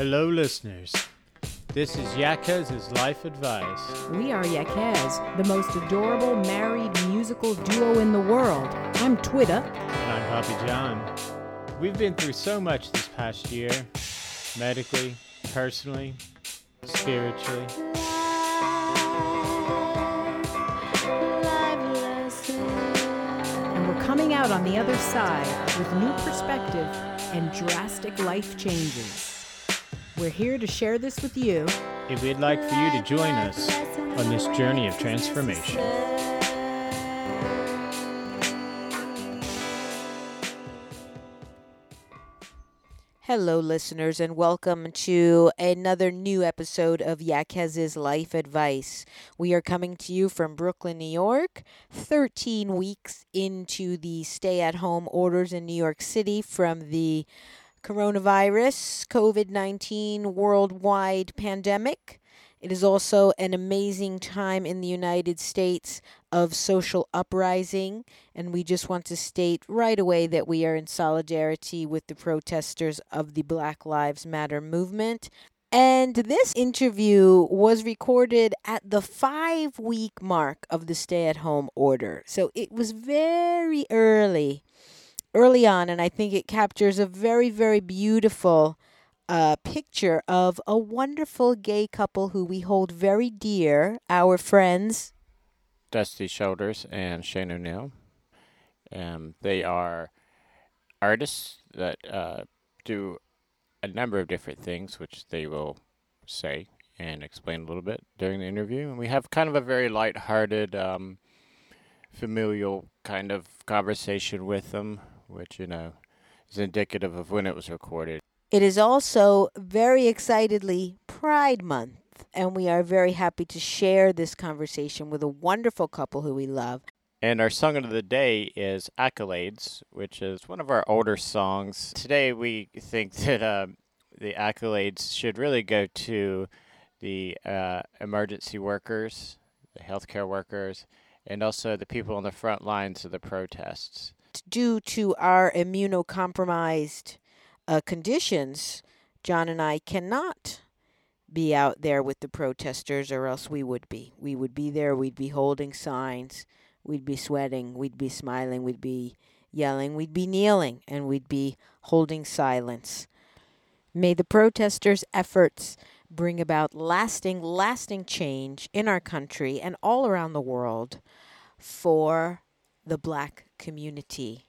Hello, listeners. This is Yakez's Life Advice. We are Yakez, the most adorable married musical duo in the world. I'm Twitter. And I'm Papa John. We've been through so much this past year medically, personally, spiritually. And we're coming out on the other side with new perspective and drastic life changes. We're here to share this with you. And we'd like for you to join us on this journey of transformation. Hello, listeners, and welcome to another new episode of Yakez's Life Advice. We are coming to you from Brooklyn, New York, 13 weeks into the stay at home orders in New York City from the coronavirus, COVID 19 worldwide pandemic. It is also an amazing time in the United States of social uprising, and we just want to state right away that we are in solidarity with the protesters of the Black Lives Matter movement. And this interview was recorded at the five week mark of the stay at home order. So it was very early, early on, and I think it captures a very, very beautiful a picture of a wonderful gay couple who we hold very dear, our friends Dusty Childers and Shane O'Neill. Um, they are artists that uh, do a number of different things, which they will say and explain a little bit during the interview. And we have kind of a very light-hearted, um, familial kind of conversation with them, which you know is indicative of when it was recorded. It is also very excitedly Pride Month, and we are very happy to share this conversation with a wonderful couple who we love. And our song of the day is Accolades, which is one of our older songs. Today we think that uh, the accolades should really go to the uh, emergency workers, the healthcare workers, and also the people on the front lines of the protests. Due to our immunocompromised uh, conditions, John and I cannot be out there with the protesters, or else we would be. We would be there, we'd be holding signs, we'd be sweating, we'd be smiling, we'd be yelling, we'd be kneeling, and we'd be holding silence. May the protesters' efforts bring about lasting, lasting change in our country and all around the world for the black community.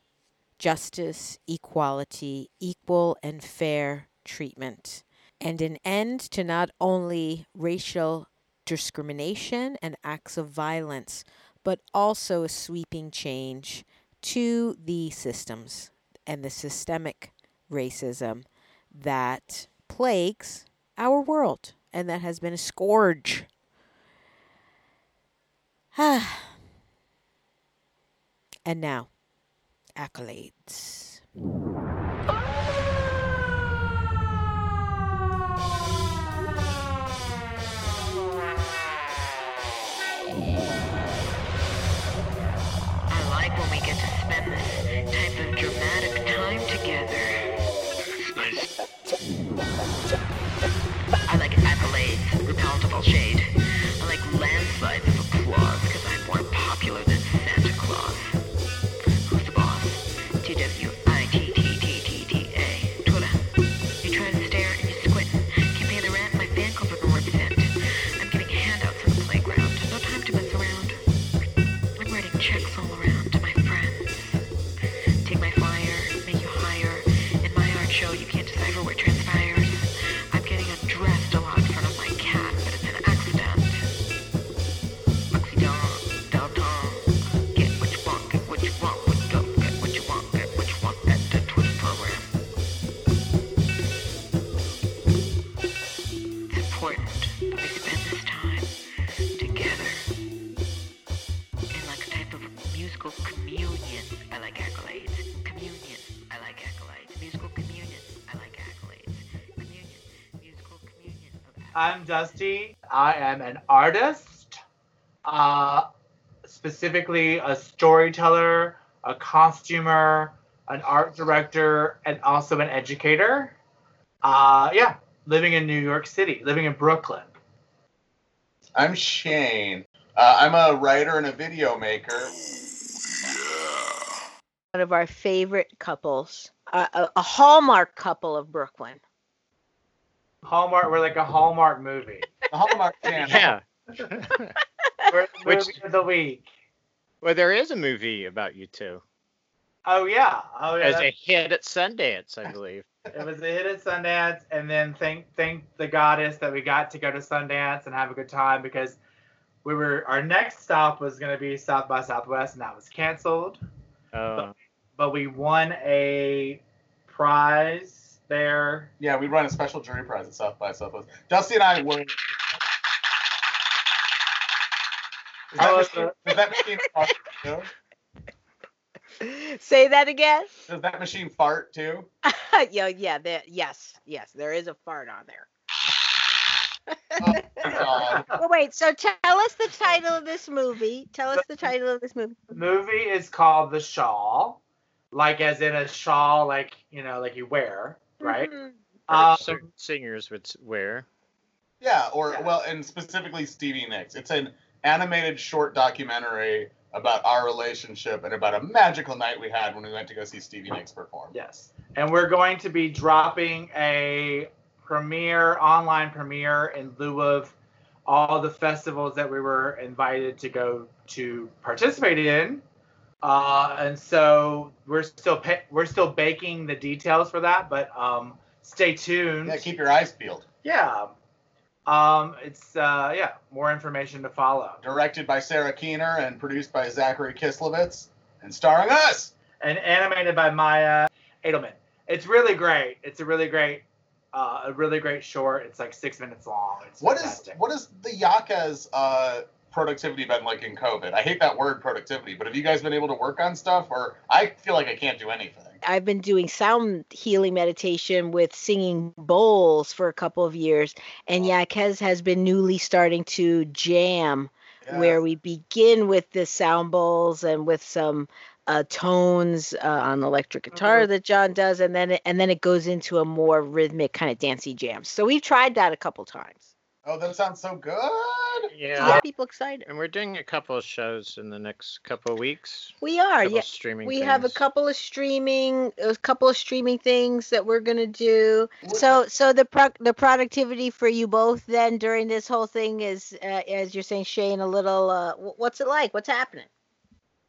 Justice, equality, equal and fair treatment, and an end to not only racial discrimination and acts of violence, but also a sweeping change to the systems and the systemic racism that plagues our world and that has been a scourge. Ah. And now, accolades. I like when we get to spend Dusty. I am an artist, uh, specifically a storyteller, a costumer, an art director, and also an educator. Uh, yeah, living in New York City, living in Brooklyn. I'm Shane. Uh, I'm a writer and a video maker. One of our favorite couples, uh, a, a hallmark couple of Brooklyn. Hallmark, we're like a Hallmark movie. The Hallmark Channel. Yeah. We're the Which- movie of the week. well, there is a movie about you two. Oh yeah, oh yeah. As a hit at Sundance, I believe. It was a hit at Sundance, and then thank thank the goddess that we got to go to Sundance and have a good time because we were our next stop was going to be South by Southwest, and that was canceled. Uh, But we won a prize there. Yeah, we run a special jury prize at South by Southwest. Dusty and I were. Does that, Oh, machine, does that machine fart too? Say that again. Does that machine fart too? yeah, yeah, there, yes, yes, there is a fart on there. Oh, God. Well, wait. So tell us the title of this movie. Tell us the title of this movie. The movie is called The Shawl, like as in a shawl, like you know, like you wear, right? Mhm. Um, some singers would s- wear. Yeah, or Yeah. well, and specifically Stevie Nicks. It's an animated short documentary about our relationship and about a magical night we had when we went to go see Stevie Nicks perform. Yes. And we're going to be dropping a premiere, online premiere in lieu of all the festivals that we were invited to go to participate in. Uh, and so we're still pa- we're still baking the details for that, but um, stay tuned. Yeah, keep your eyes peeled. Yeah. Um, it's uh, yeah, more information to follow. Directed by Sara Kiener and produced by Zachary Kislevitz and starring us. and animated by Maya Edelman. It's really great. It's a really great, uh, a really great short. It's like six minutes long. It's What is fantastic. what is the Yaka's uh, productivity been like in COVID? I hate that word productivity, but have you guys been able to work on stuff? Or I feel like I can't do anything. I've been doing sound healing meditation with singing bowls for a couple of years, and Yakez has been newly starting to jam, where we begin with the sound bowls and with some uh, tones uh, on electric guitar Mhm. that John does, and then it, and then it goes into a more rhythmic kind of dancey jam. So we've tried that a couple times. Oh, that sounds so good. Yeah. Yeah, people excited. And we're doing a couple of shows in the next couple of weeks. We are, yeah. streaming We have a couple of streaming, a couple of streaming things that we're gonna do. What- So, so the pro- the productivity for you both then during this whole thing is, uh, as you're saying, Shane, a little. Uh, what's it like? What's happening?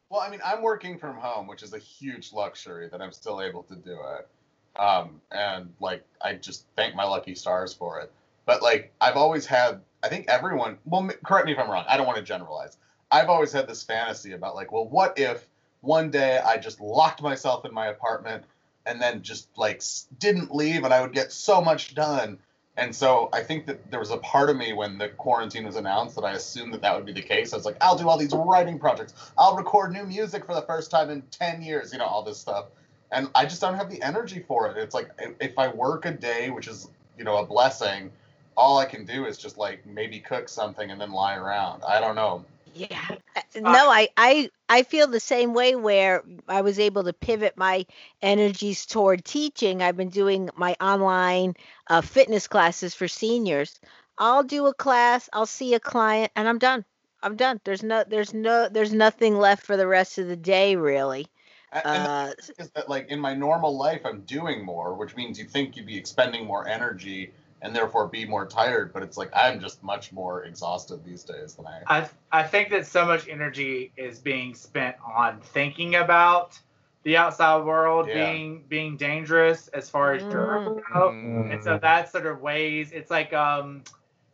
Well, I mean, I'm working from home, which is a huge luxury that I'm still able to do it. Um, and like, I just thank my lucky stars for it. But like, I've always had, I think everyone, well, correct me if I'm wrong. I don't want to generalize. I've always had this fantasy about like, well, what if one day I just locked myself in my apartment and then just like didn't leave and I would get so much done. And so I think that there was a part of me when the quarantine was announced that I assumed that that would be the case. I was like, I'll do all these writing projects. I'll record new music for the first time in 10 years, you know, all this stuff. And I just don't have the energy for it. It's like if I work a day, which is, you know, a blessing, all I can do is just like maybe cook something and then lie around. I don't know. Yeah. No, I, I, I feel the same way. Where I was able to pivot my energies toward teaching. I've been doing my online uh, fitness classes for seniors. I'll do a class. I'll see a client, and I'm done. I'm done. There's no, there's no, there's nothing left for the rest of the day, really. And Uh, is that like in my normal life I'm doing more, which means you think you'd be expending more energy and therefore be more tired, but it's like I'm just much more exhausted these days than I I I think that so much energy is being spent on thinking about the outside world Yeah. being being dangerous as far as germs go. And so that sort of weighs. It's like um,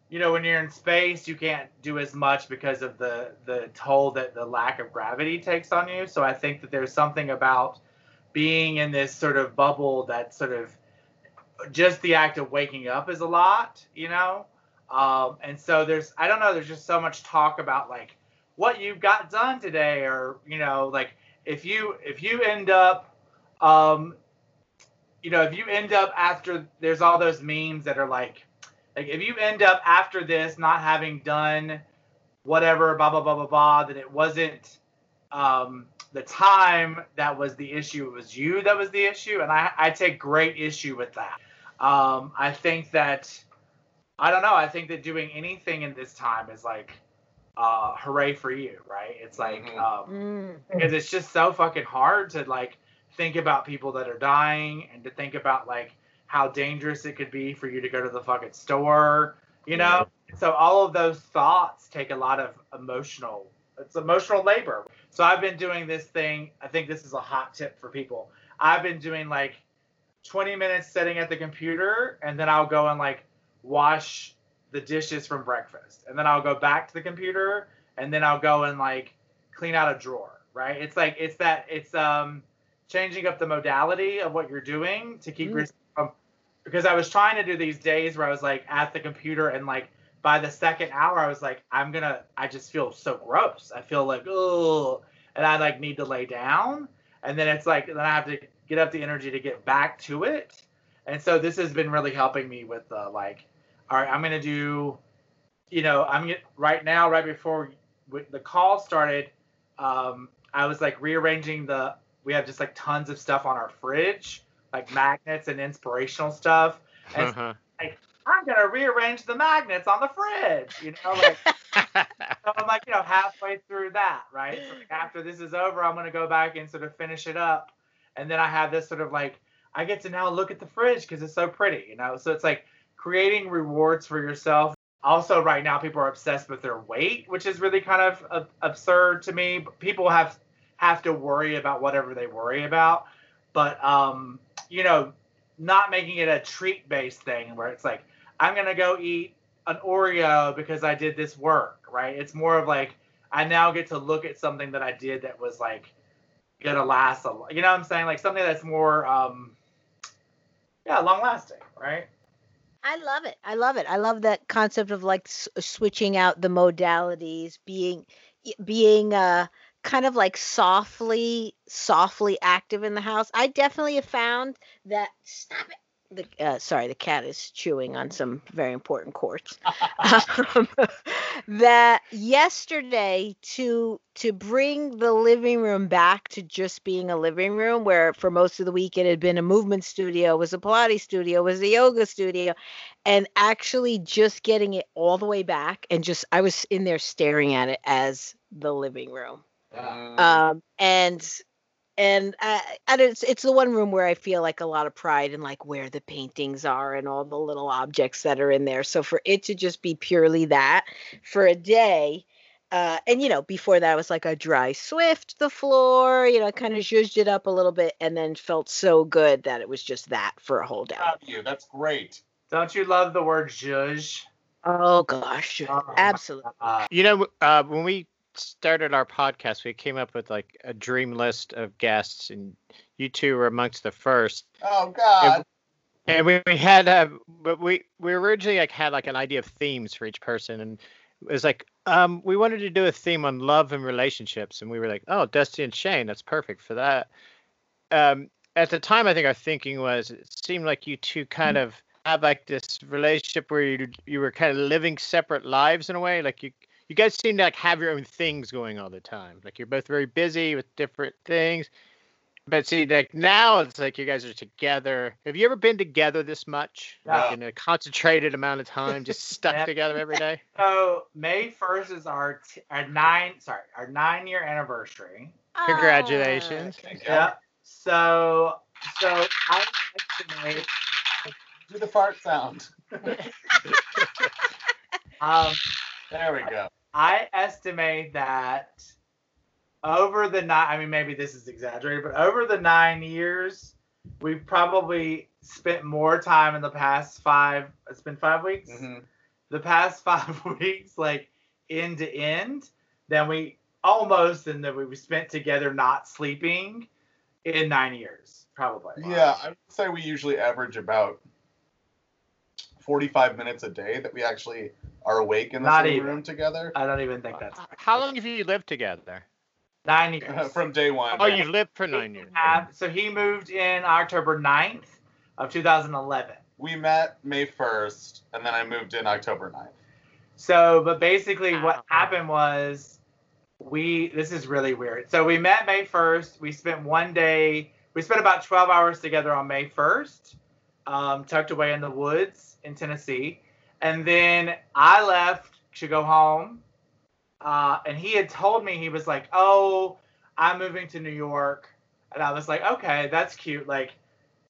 you know, when you're in space, you can't do as much because of the the toll that the lack of gravity takes on you. So I think that there's something about being in this sort of bubble that sort of just the act of waking up is a lot, you know. Um, and so there's I don't know, there's just so much talk about like what you got done today, or you know, like if you if you end up um, you know, if you end up after there's all those memes that are like, like if you end up after this not having done whatever, blah blah blah blah blah, that it wasn't um, the time that was the issue. It was you that was the issue, and I I take great issue with that. Um, I think that I don't know. I think that doing anything in this time is like uh, hooray for you, right? It's like Mhm. um, Mm. because it's just so fucking hard to like think about people that are dying and to think about like how dangerous it could be for you to go to the fucking store, you know? So all of those thoughts take a lot of emotional it's emotional labor. So I've been doing this thing, I think this is a hot tip for people. I've been doing like 20 minutes sitting at the computer and then I'll go and like wash the dishes from breakfast. And then I'll go back to the computer and then I'll go and like clean out a drawer, right? It's like it's that it's um changing up the modality of what you're doing to keep Mm. yourself from because I was trying to do these days where I was like at the computer and like by the second hour I was like I'm gonna I just feel so gross. I feel like oh and I like need to lay down and then it's like then I have to get up the energy to get back to it. And so this has been really helping me with the like all right, I'm gonna do you know, I'm right now, right before the call started, um, I was like rearranging the. We have just like tons of stuff on our fridge, like magnets and inspirational stuff. And Uh-huh. I'm gonna rearrange the magnets on the fridge. You know, like so I'm like, you know, halfway through that, right? So like after this is over, I'm gonna go back and sort of finish it up, and then I have this sort of like, I get to now look at the fridge because it's so pretty, you know. So it's like creating rewards for yourself. Also, right now, people are obsessed with their weight, which is really kind of uh, absurd to me. People have have to worry about whatever they worry about, but um, you know, not making it a treat based thing where it's like I'm gonna go eat an Oreo because I did this work, right? It's more of like I now get to look at something that I did that was like gonna last a you know what I'm saying? Like something that's more um yeah, long lasting, right? I love it. I love it. I love that concept of like s- switching out the modalities, being being uh kind of like softly softly active in the house. I definitely have found that stop it. The uh, sorry, the cat is chewing on some very important cords. um, that yesterday to to bring the living room back to just being a living room where for most of the week it had been a movement studio was a pilates studio was a yoga studio and actually just getting it all the way back and just i was in there staring at it as the living room Mm. um and and I, and it's it's the one room where I feel like a lot of pride in like where the paintings are and all the little objects that are in there. So for it to just be purely that for a day, uh, and you know before that I was like a dry Swift the floor, you know, kind of zhuzhed it up a little bit, and then felt so good that it was just that for a whole day. Proud of you. That's great. Don't you love the word zhuzh? Oh gosh, Oh, absolutely. Uh, You know, uh, when we started our podcast, we came up with like a dream list of guests, and you two were amongst the first. Oh God. And we, we had, uh, but we we originally like had like an idea of themes for each person, and it was like um we wanted to do a theme on love and relationships, and we were like, oh, Dusty and Shane, that's perfect for that. Um, at the time, I think our thinking was it seemed like you two kind of had like this relationship where you you were kind of living separate lives in a way, like you you guys seem to like have your own things going all the time. Like you're both very busy with different things. But see, like now it's like you guys are together. Have you ever been together this much? Like No. in a concentrated amount of time, just stuck together every day? so May first is our t- our nine sorry our nine year anniversary. Congratulations. Thank you. Yeah. So so I estimate Do the fart sound. um There we go. I estimate that over the nine, I mean, maybe this is exaggerated, but over the nine years, we've probably spent more time in the past five, it's been five weeks, Mhm. the past five weeks, like end to end, than we almost, and that we spent together not sleeping in nine years, probably. Yeah, I would say we usually average about 45 minutes a day that we actually are awake in the Not same even. room together I don't even think that's How long have you lived together? nine years. from day one. Oh, you lived for nine years. Have- so he moved in October 9th of 2011. We met May 1st, and then I moved in October 9th. So, but basically, what happened was we. This is really weird. So we met May first. We spent one day. We spent about twelve hours together on May first. um, tucked away in the woods in Tennessee. And then I left to go home. Uh, and he had told me, he was like, Oh, I'm moving to New York. And I was like, Okay, that's cute. Like,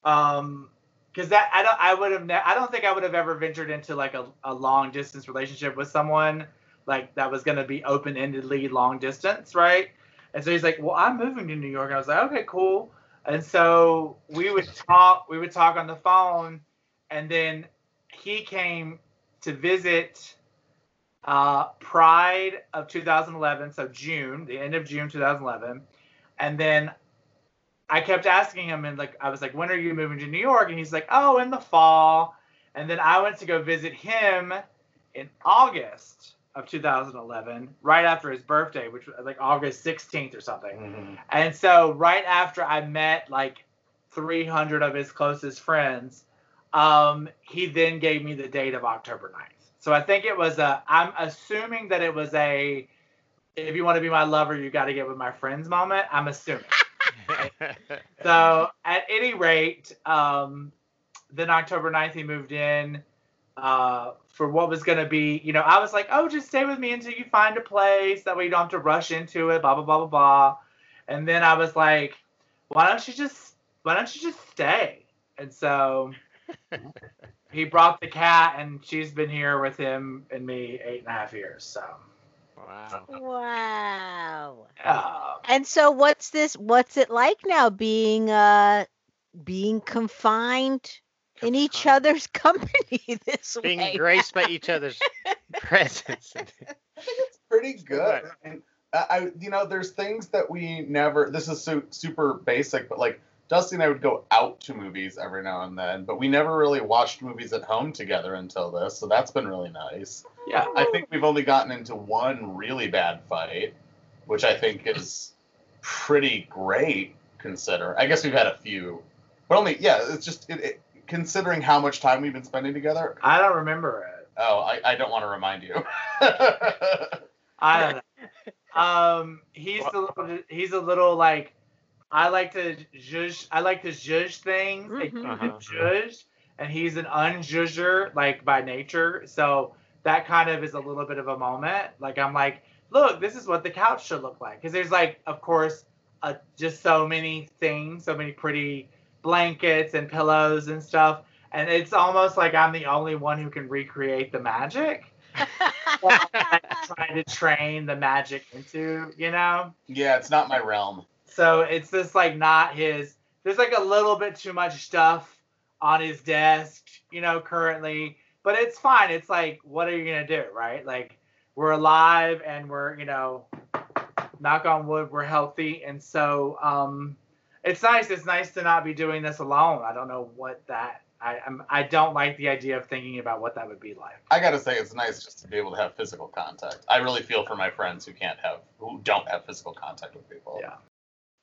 um, because that I don't I would have ne- I don't think I would have ever ventured into like a, a long distance relationship with someone like that was gonna be open endedly long distance, right? And so he's like, Well, I'm moving to New York. I was like, Okay, cool. And so we would talk we would talk on the phone and then he came to visit uh, Pride of 2011, so June, the end of June 2011, and then I kept asking him, and like I was like, "When are you moving to New York?" And he's like, "Oh, in the fall." And then I went to go visit him in August of 2011, right after his birthday, which was like August 16th or something. Mhm. And so right after I met like 300 of his closest friends, um, he then gave me the date of October 9th. So I think it was a. I'm assuming that it was a. If you want to be my lover, you got to get with my friends moment. I'm assuming. So at any rate, um, then October 9th he moved in uh, for what was going to be, you know, I was like, oh, just stay with me until you find a place. That way you don't have to rush into it, blah, blah, blah, blah, blah. And then I was like, why don't you just, why don't you just stay? And so he brought the cat and she's been here with him and me eight and a half years. So, wow. Wow. uh, And so what's this what's it like now being uh being confined in each other's company this Being way? graced by each other's presence. I think it's pretty good. And I, I, you know, there's things that we never. This is su- super basic, but like Dusty and I would go out to movies every now and then, but we never really watched movies at home together until this. So that's been really nice. yeah. I think we've only gotten into one really bad fight, which I think is pretty great. Consider, I guess we've had a few, but only yeah. It's just it, it, considering how much time we've been spending together. I don't remember it. Oh, I, I don't want to remind you. I don't know. Um, he's a little, he's a little like, I like to judge. I like to judge things. Like Mhm. you Uh-huh. can judge, and he's an unjudger like by nature. So that kind of is a little bit of a moment. Like I'm like, look, this is what the couch should look like. Because there's like, of course, uh, just so many things, so many pretty blankets and pillows and stuff. And it's almost like I'm the only one who can recreate the magic. I'm trying to train the magic into, you know? yeah, it's not my realm. So it's just like not his. There's like a little bit too much stuff on his desk, you know, currently. But it's fine. It's like, what are you gonna do, right? Like, we're alive and we're, you know, knock on wood, we're healthy, and so um, it's nice. It's nice to not be doing this alone. I don't know what that. I I'm, I don't like the idea of thinking about what that would be like. I gotta say, it's nice just to be able to have physical contact. I really feel for my friends who can't have, who don't have physical contact with people. Yeah.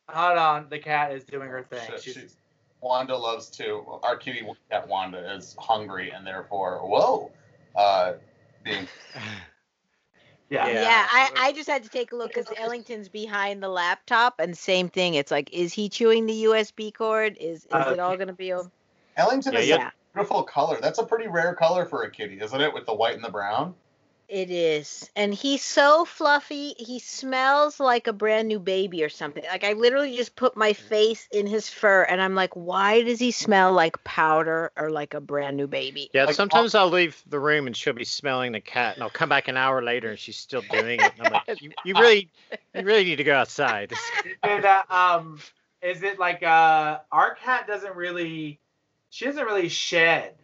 Hold on, the cat is doing her thing. Shit, She's, she's- Wanda loves to. Our kitty cat Wanda is hungry and therefore, whoa, uh, being yeah. Yeah, Yeah. I, I just had to take a look because Ellington's behind the laptop, and same thing. It's like, is he chewing the USB cord? Is is Uh, it all gonna be? o- Ellington Yeah, is yeah. a beautiful color. That's a pretty rare color for a kitty, isn't it? With the white and the brown. It is, and he's so fluffy. He smells like a brand new baby or something. Like I literally just put my face in his fur, and I'm like, why does he smell like powder or like a brand new baby? Yeah, Like, sometimes I'll leave the room and she'll be smelling the cat, and I'll come back an hour later and she's still doing it. And I'm like, you, you really, you really need to go outside. Is it, um, is it like uh, our cat doesn't really, she doesn't really shed.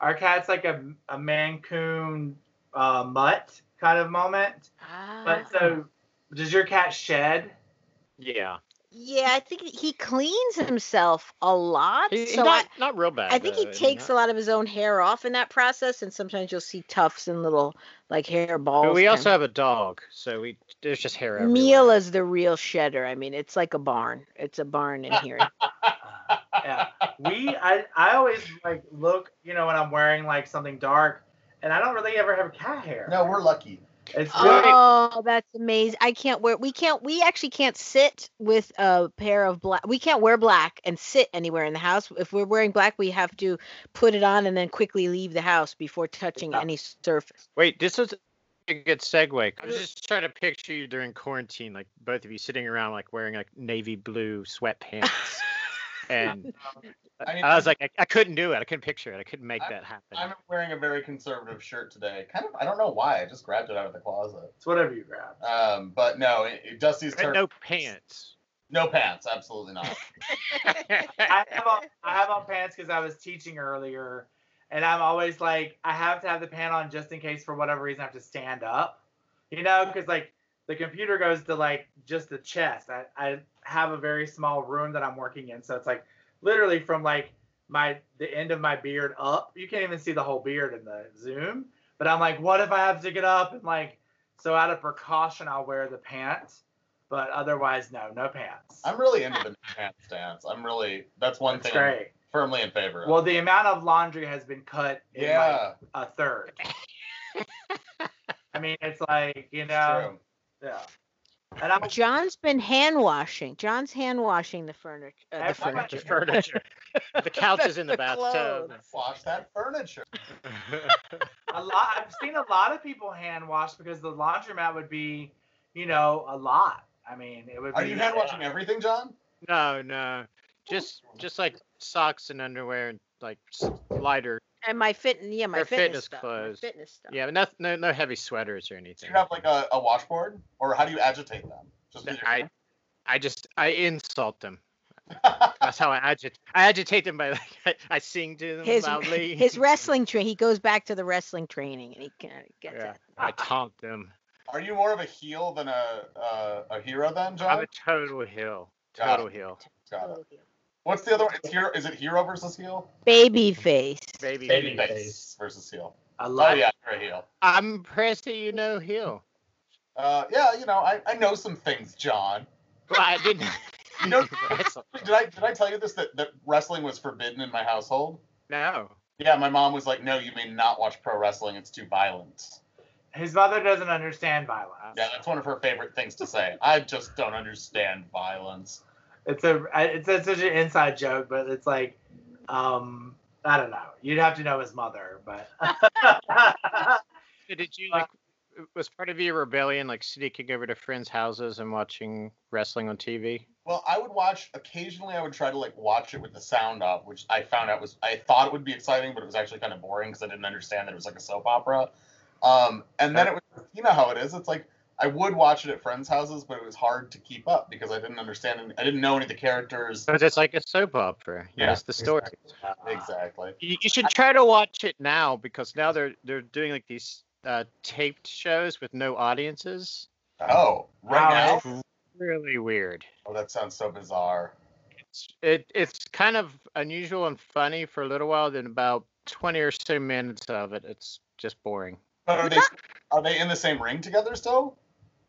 Our cat's like a, a Maine Coon uh, mutt kind of moment. But Ah. so, does your cat shed? Yeah, Yeah, I think he cleans himself a lot. He- so not I, not real bad. I think he though. mean, takes a lot of his own hair off in that process, and sometimes you'll see tufts and little like hair balls. But we also of- have a dog, so we there's just hair everywhere. Mila's the real shedder. I mean, it's like a barn. It's a barn in here. yeah. We, I, I always like look, you know, when I'm wearing like something dark, and I don't really ever have cat hair. No, we're lucky. It's really Oh, that's amazing. I can't wear we can't we actually can't sit with a pair of black we can't wear black and sit anywhere in the house. If we're wearing black, we have to put it on and then quickly leave the house before touching any surface. Wait, this is a good segue. I was just trying to picture you during quarantine, like both of you sitting around, like wearing like navy blue sweatpants. and I mean, I was like, I, I couldn't do it. I couldn't picture it. I couldn't make I'm- that happen. I'm wearing a very conservative shirt today. Kind of, I don't know why. I just grabbed it out of the closet. it's whatever you grab. Um, but no, it, it- Dusty's And turn. no pants. no pants, absolutely not. I have on I have on pants because I was teaching earlier, and I'm always like I have to have the pant on just in case for whatever reason I have to stand up, you know, because like the computer goes to like just the chest. I I have a very small room that I'm working in, so it's like literally from like my the end of my beard up. You can't even see the whole beard in the Zoom. But I'm like, what if I have to get up and like so out of precaution I'll wear the pants. But otherwise, no, no pants. I'm really into the pants stance. I'm really that's one That's thing I'm firmly in favor of. Well, the amount of laundry has been cut in like yeah, a third. I mean, it's like you it's know, true. Yeah. And I'm John's been hand washing. John's hand washing the furniture. Uh, the furniture. The furniture. the couch is in the, The bathtub. clothes. Wash that furniture. a lot. I've seen a lot of people hand wash because the laundromat would be, you know, a lot. I mean, it would. Are be, you hand washing everything, John? no, no. Just just like socks and underwear and like s- lighter. And my fit, yeah, my fitness, fitness stuff. clothes. My fitness stuff. Yeah, but no, no no heavy sweaters or Do anything. you have like a, a washboard, or how do you agitate them? Just with I I just I insult them. That's how I agitate. I agitate them by like I, I sing to them His loudly. his wrestling train. He goes back to the wrestling training and he kind of gets yeah, it. I taunt them. Are you more of a heel than a a, a hero then, John? I'm a total heel. Got Total heel. Got it. What's the other one? It's hero. Is it hero versus heel? Baby face. Baby. Baby heel. face. versus heel. I Oh love. yeah, you're a heel. I'm impressed that you know heel. Uh, yeah, you know, I, I know some things, John. Well, I didn't. You know, did I did I tell you this that, that wrestling was forbidden in my household? no. Yeah, my mom was like, "No, you may not watch pro wrestling. It's too violent." His mother doesn't understand violence. Yeah, that's one of her favorite things to say. I just don't understand violence. It's a it's, it's such an inside joke, but it's like, um, I don't know. You'd have to know his mother, but. Did you like? Was part of your rebellion like sneaking over to friends' houses and watching wrestling on TV? Well, I would watch occasionally. I would try to like watch it with the sound up, which I found out was I thought it would be exciting, but it was actually kind of boring because I didn't understand that it was like a soap opera. Um, and then it was, you know how it is. It's like I would watch it at friends' houses, but it was hard to keep up because I didn't understand. Any, I didn't know any of the characters. Because it's like a soap opera. Yeah, it's the story. Exactly. You, you should try to watch it now because now they're they're doing like these uh, taped shows with no audiences. Oh, right Wow, now. Really weird. Oh, that sounds so bizarre. It's it it's kind of unusual and funny for a little while. Then about twenty or so minutes of it, it's just boring. But are they are they in the same ring together still?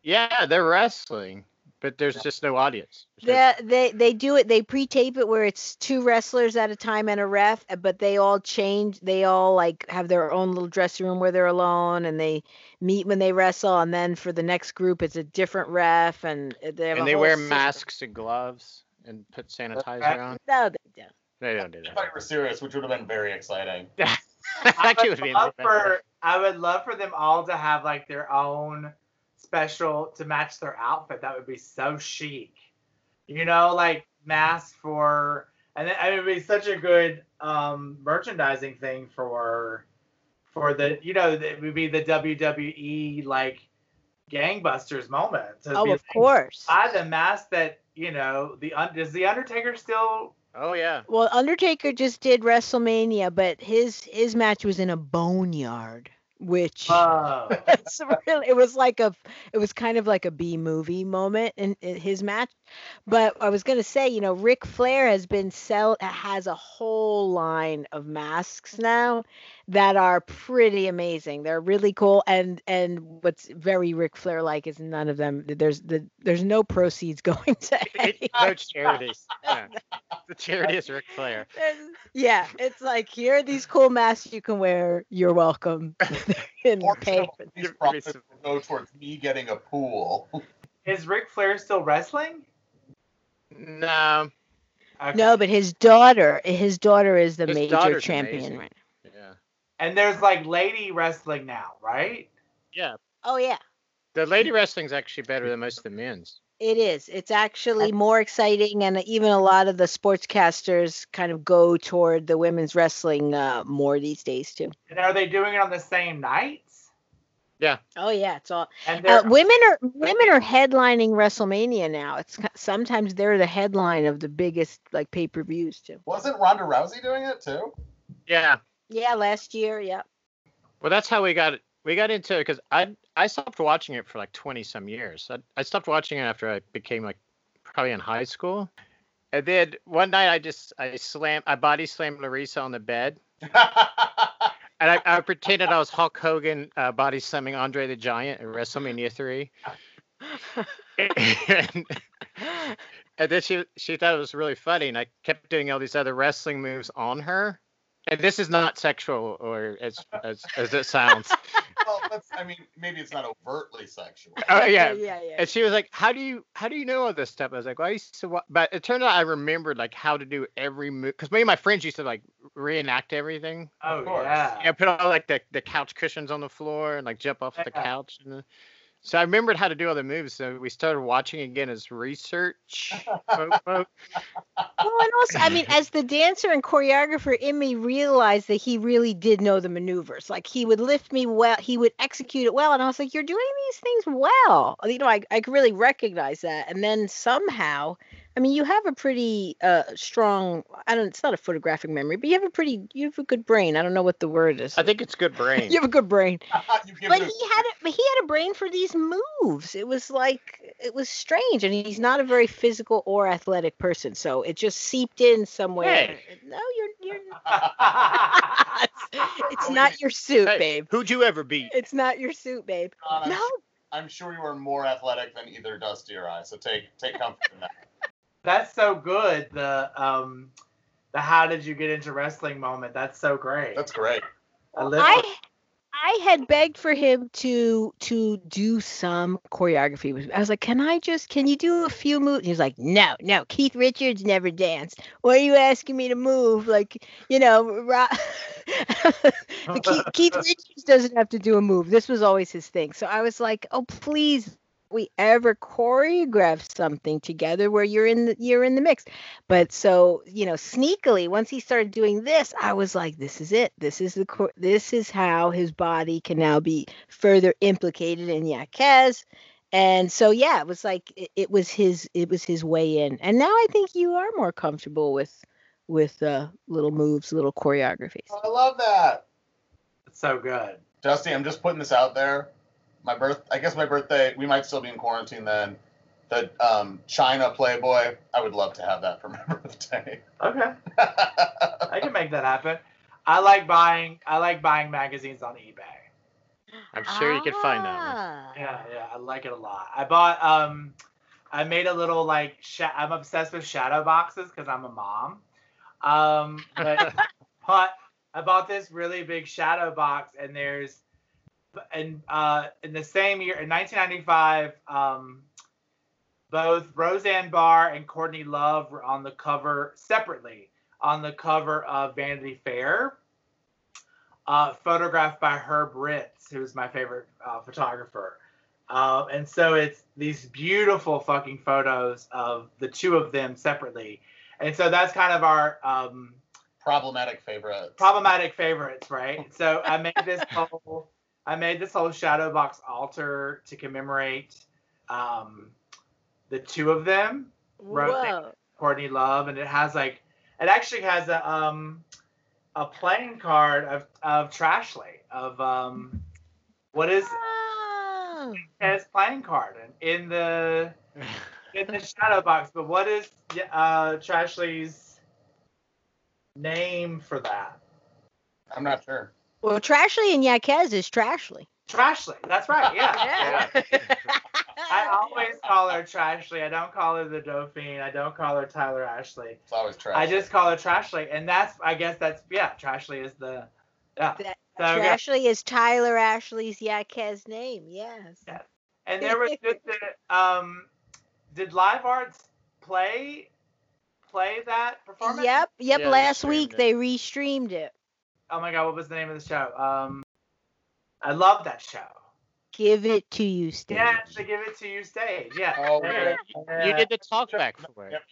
Yeah, they're wrestling, but there's just no audience. There's The, they they do it. They pre-tape it where it's two wrestlers at a time and a ref, uh, but they all change. They all like have their own little dressing room where they're alone, and they meet when they wrestle. And then for the next group, it's a different ref, and uh, they have no- a and they wear system. masks and gloves and put sanitizer on. No, they don't. They don't do I thought that. you were serious, which would have been very exciting. I Actually, it would would be love for I would love for them all to have like their own special to match their outfit. That would be so chic. You know, like mask for and then, it would be such a good um, merchandising thing for for the you know it would be the WWE like gangbusters moment. To Oh, of like, course. Buy the mask that you know the un- does the Undertaker still Oh yeah. Well, Undertaker just did WrestleMania, but his his match was in a boneyard, which Oh, it's really it was like a it was kind of like a B movie moment in, in his match. But I was gonna say, you know, Ric Flair has been sell has a whole line of masks now that are pretty amazing. They're really cool, and and what's very Ric Flair like is none of them. There's the there's no proceeds going to. It, any- no charities. Yeah. The charity is Ric Flair. There's- yeah, it's like here are these cool masks you can wear. You're welcome. and Portion pay. of these profits will go towards me getting a pool. Is Ric Flair still wrestling? No. Okay. No, but his daughter, his daughter is the His major champion, amazing. right? Yeah. And there's like lady wrestling now, right? Yeah. Oh yeah, The lady wrestling's actually better than most of the men's. it is. It's actually more exciting, and even a lot of the sportscasters kind of go toward the women's wrestling uh, more these days too. And are they doing it on the same nights? Oh yeah, it's all. And Uh, women are women are headlining WrestleMania now. It's sometimes they're the headline of the biggest like pay per views too. Wasn't Ronda Rousey doing it too? Yeah. Yeah, last year, yeah. Well, that's how we got we got into it because I I stopped watching it for like twenty some years. I, I stopped watching it after I became like probably in high school, and then one night I just I slammed I body slammed Larissa on the bed, and I, I pretended I was Hulk Hogan uh, body slamming Andre the Giant at WrestleMania three, and, and then she she thought it was really funny, and I kept doing all these other wrestling moves on her. And this is not sexual or as as, as it sounds. Well, that's, I mean, maybe it's not overtly sexual. Oh yeah. yeah, yeah. And she was like, "How do you how do you know all this stuff?" I was like, "Well, I used to." Wa-. But it turned out I remembered like how to do every move because many of my friends used to like reenact everything. oh course. yeah. Yeah, put all like the, the couch cushions on the floor and like jump off the couch. And, uh, so I remembered how to do all the moves. So we started watching again as research. quote, quote. Well, and also, I mean, as the dancer and choreographer in me realized that he really did know the maneuvers. Like he would lift me well, he would execute it well, and I was like, "You're doing these things well." You know, I I could really recognize that. And then somehow, I mean, you have a pretty uh strong. I don't. It's not a photographic memory, but you have a pretty. You have a good brain. I don't know what the word is. I think it's good brain. you have a good brain. But it he had a, but he had a brain for these moves. It was like it was strange, and he's not a very physical or athletic person, so it just seeped in somewhere. Hey. No, you're you're. it's not your suit, Hey, babe. Who'd you ever beat? It's not your suit, babe. a, I'm, No, I'm sure you are more athletic than either Dusty or I, so take take comfort in that. That's so good. The um, the how did you get into wrestling moment. That's so great. That's great. I I I had begged for him to to do some choreography with me. I was like, "Can I just can you do a few moves?" He was like, "No, no. Keith Richards never danced. Why are you asking me to move? Like, you know, Ro- Keith, Keith Richards doesn't have to do a move. This was always his thing. So I was like, "Oh, please." We ever choreograph something together where you're in the you're in the mix, but so you know sneakily once he started doing this, I was like, this is it. This is the cho- this is how his body can now be further implicated in Yaquez. And so yeah, it was like it, it was his it was his way in. And now I think you are more comfortable with with uh, little moves, little choreographies. Oh, I love that. It's so good. Dusty, I'm just putting this out there. My birth, I guess my birthday, we might still be in quarantine then. The um, China Playboy, I would love to have that for my birthday. Okay, I can make that happen. I like buying. I like buying magazines on eBay. I'm sure you could find that one. Ah. Yeah, yeah, I like it a lot. I bought. Um, I made a little like. Sh- I'm obsessed with shadow boxes because I'm a mom. Um, but, but I bought this really big shadow box, and there's, and uh, in the same year, in 1995, um, both Roseanne Barr and Courtney Love were on the cover separately on the cover of Vanity Fair, uh, photographed by Herb Ritts, who's my favorite uh, photographer. Uh, and so it's these beautiful fucking photos of the two of them separately. And so that's kind of our um, Problematic favorite. problematic favorites, right? So I made this whole I made this whole shadow box altar to commemorate um, the two of them, Roseanne Whoa. Courtney Love, and it has like it actually has a um a playing card of of Trashley of um what is Oh. his playing card and in the in the shadow box, but what is uh Trashley's name for that? I'm not sure. Well, Trashly and Yaquez is Trashly. Trashly. That's right. Yeah. Yeah. I always call her Trashly. I don't call her the Dauphine. I don't call her Tyler Ashley. It's always trash. I just call her Trashly, and that's I guess that's yeah. Trashly is the yeah. That- So, yeah. Trashly is Tyler Ashley's Yaquez name. Yes. Yeah. And there was just a, um, did Live Arts play play that performance? Yep. Yep. Yeah, Last week it. they restreamed it. Oh my God, what was the name of the show? Um, I love that show. Give it to you, stage. Yeah, to give it to you stage. Yeah. Oh, Yeah. yeah. You did the talkback for it.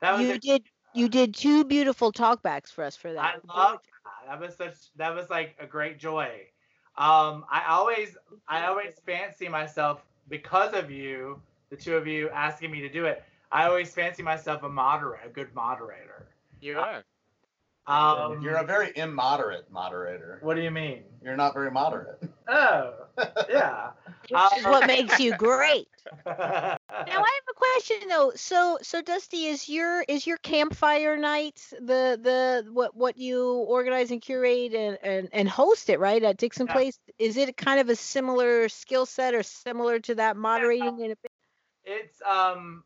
That was You a- did. You did two beautiful talkbacks for us for that. I love that. That was such that was like a great joy. Um, I always I always fancy myself because of you, the two of you asking me to do it. I always fancy myself a moderator, a good moderator. You are. Um, You're a very immoderate moderator. what do you mean? You're not very moderate. Oh, yeah. Which is what makes you great. now Now I have a question though. So so Dusty, is your is your campfire nights the the what what you organize and curate and and, and host it right at Dixon Yeah. Place? Is it kind of a similar skill set or similar to that moderating in a bit? It's um,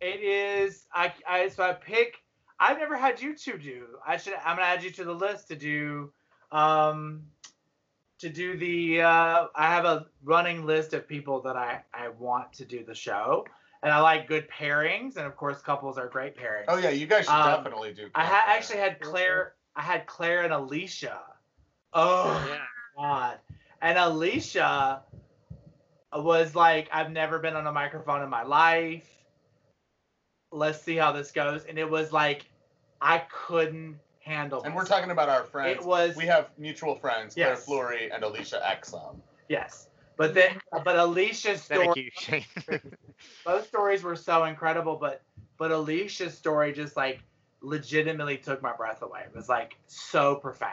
it is. I I so I pick. I've never had you two do. I should. I'm gonna add you to the list to do. Um, to do the. Uh, I have a running list of people that I I want to do the show, and I like good pairings, and of course couples are great pairings. Oh yeah, you guys should Um, definitely do. I ha- actually had Claire. I had Claire and Alicia. Oh Yeah. God. And Alicia was like, I've never been on a microphone in my life. Let's see how this goes. And it was like, I couldn't handle And we're talking about our friends. It was- We have mutual friends, Claire Yes. Fleury and Alicia Exum. Yes. But then, but Alicia's story, Thank you, Shane. both stories were so incredible, but, but Alicia's story just like legitimately took my breath away. It was like so profound.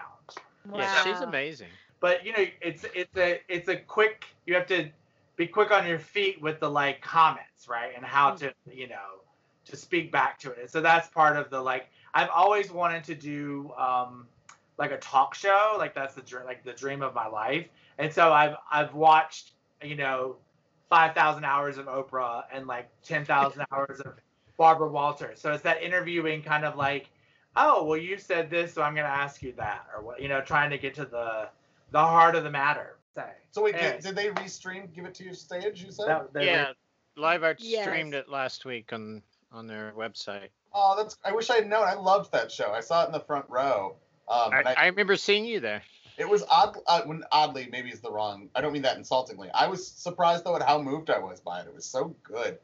yeah, she's amazing. but you know it's it's a it's a quick you have to be quick on your feet with the like comments right and how mm. to you know to speak back to it and so that's part of the like i've always wanted to do um like a talk show like that's the dr- like the dream of my life and so i've i've watched you know 5000 hours of oprah and like 10000 hours of barbara walters so it's that interviewing kind of like oh well you said this so i'm going to ask you that or what you know trying to get to the the heart of the matter say So wait, Anyway, did, did they restream Give It To You stage? You said. that- Yeah, were- Live Arts Yes. streamed it last week on on their website. Oh, that's. I wish I had known. I loved that show. I saw it in the front row. Um, I, I, I remember seeing you there. it was odd. Uh, when oddly, maybe is the wrong. I don't mean that insultingly. I was surprised though at how moved I was by it. It was so good.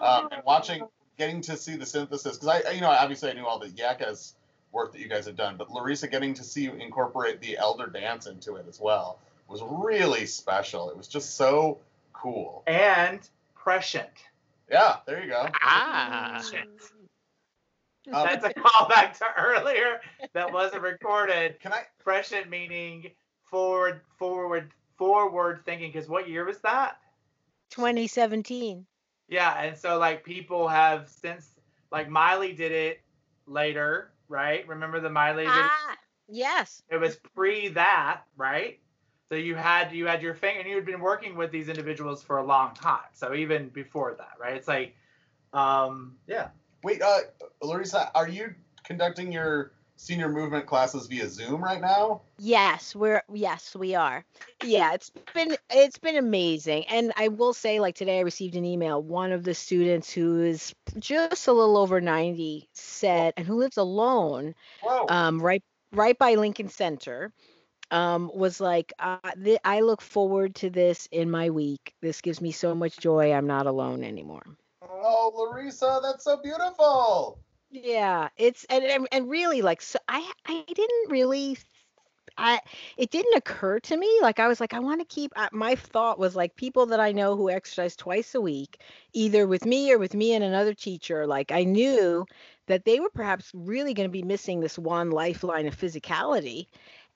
Um, and watching, getting to see the synthesis because I, I- you know, obviously I knew all the Yakez work that you guys had done, but Larissa getting to see you incorporate the elder dance into it as well was really special. It was just so cool. and prescient Yeah, there you go. Ah, Um, that's a callback to earlier that wasn't recorded Can I? prescient meaning forward forward forward thinking because what year was that 2017. Yeah, and so like people have since like Miley did it later, right? Remember the Miley? Did Ah, yes. it was pre that, right? So you had you had your thing, and you had been working with these individuals for a long time. So even before that, right? It's like, um, yeah. Wait, uh, Larissa, are you conducting your senior movement classes via Zoom right now? Yes, we're yes, we are. Yeah, it's been it's been amazing. And I will say like today I received an email. One of the students who is just a little over 90 said and who lives alone Whoa. um right right by Lincoln Center um was like uh, th- I look forward to this in my week. This gives me so much joy. I'm not alone anymore. oh, Larissa, that's so beautiful. Yeah, it's and and, and really like so I I didn't really I it didn't occur to me like I was like I want to keep my thought was like people that I know who exercise twice a week either with me or with me and another teacher like I knew that they were perhaps really going to be missing this one lifeline of physicality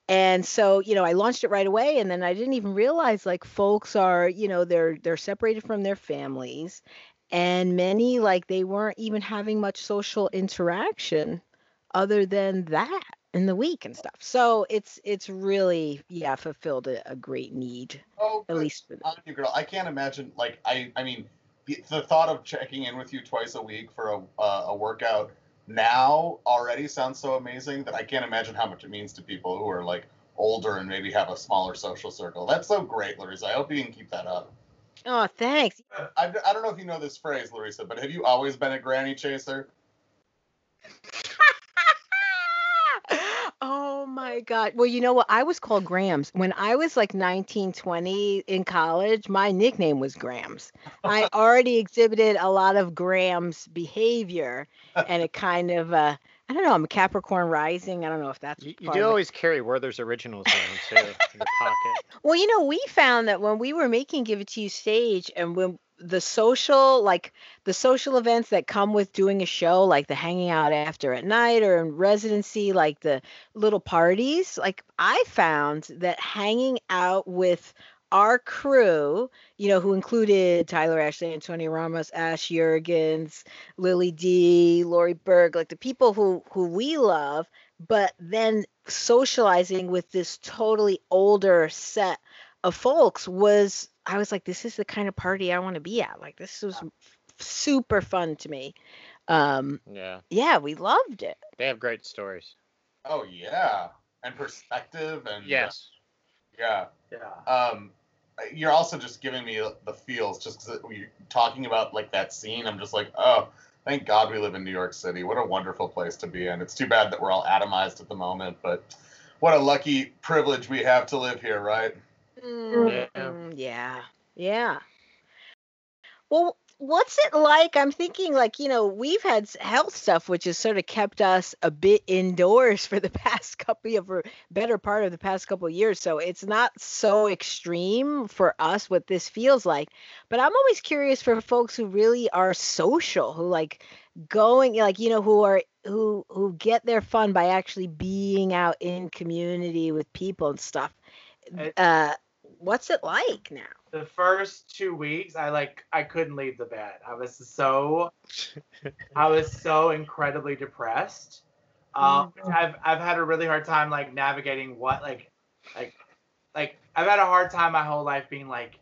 and so you know I launched it right away and then I didn't even realize like folks are you know they're they're separated from their families and many like they weren't even having much social interaction other than that in the week and stuff. So it's it's really yeah fulfilled a, a great need Oh, at least for you, girl. I can't imagine. Like, I, I mean, the, the thought of checking in with you twice a week for a, uh, a workout now already sounds so amazing that I can't imagine how much it means to people who are like older and maybe have a smaller social circle. That's so great, Larissa. I hope you can keep that up. Oh, thanks. I, I don't know if you know this phrase, Larissa, but have you always been a granny chaser? Oh my god. Well, you know what? I was called Grams when I was like 19, 20 in college. My nickname was Grams. I already exhibited a lot of Grams behavior, and it kind of uh, I don't know. I'm a Capricorn rising. I don't know if that's You, you do always carry Werther's originals around too in your pocket. Well, you know, we found that when we were making Give It To You stage and when the social, like the social events that come with doing a show, like the hanging out after at night or in residency, like the little parties, like I found that hanging out with our crew, you know, who included Tyler Ashley, Antonio Ramos, Ash Jurgens, Lily D, Lori Berg, like the people who who we love, but then socializing with this totally older set of folks was I was like, this is the kind of party I want to be at. Like this was super fun to me. Um, Yeah, yeah, we loved it. they have great stories. Oh yeah, and perspective and uh, Yes. yeah. Yeah. Um, you're also just giving me the feels just because we're talking about like that scene. I'm just like, oh, thank God we live in New York City. What a wonderful place to be in. It's too bad that we're all atomized at the moment, but what a lucky privilege we have to live here, right? Mm, yeah. Yeah. Well, what's it like? I'm thinking like, you know, we've had health stuff which has sort of kept us a bit indoors for the past couple of or better part of the past couple of years. So it's not so extreme for us what this feels like. But I'm always curious for folks who really are social, who like going like, you know, who are who who get their fun by actually being out in community with people and stuff. It- Uh what's it like now? the first two weeks i like i couldn't leave the bed. I was so i was so incredibly depressed. Um i've i've had a really hard time like navigating what like like like i've had a hard time my whole life being like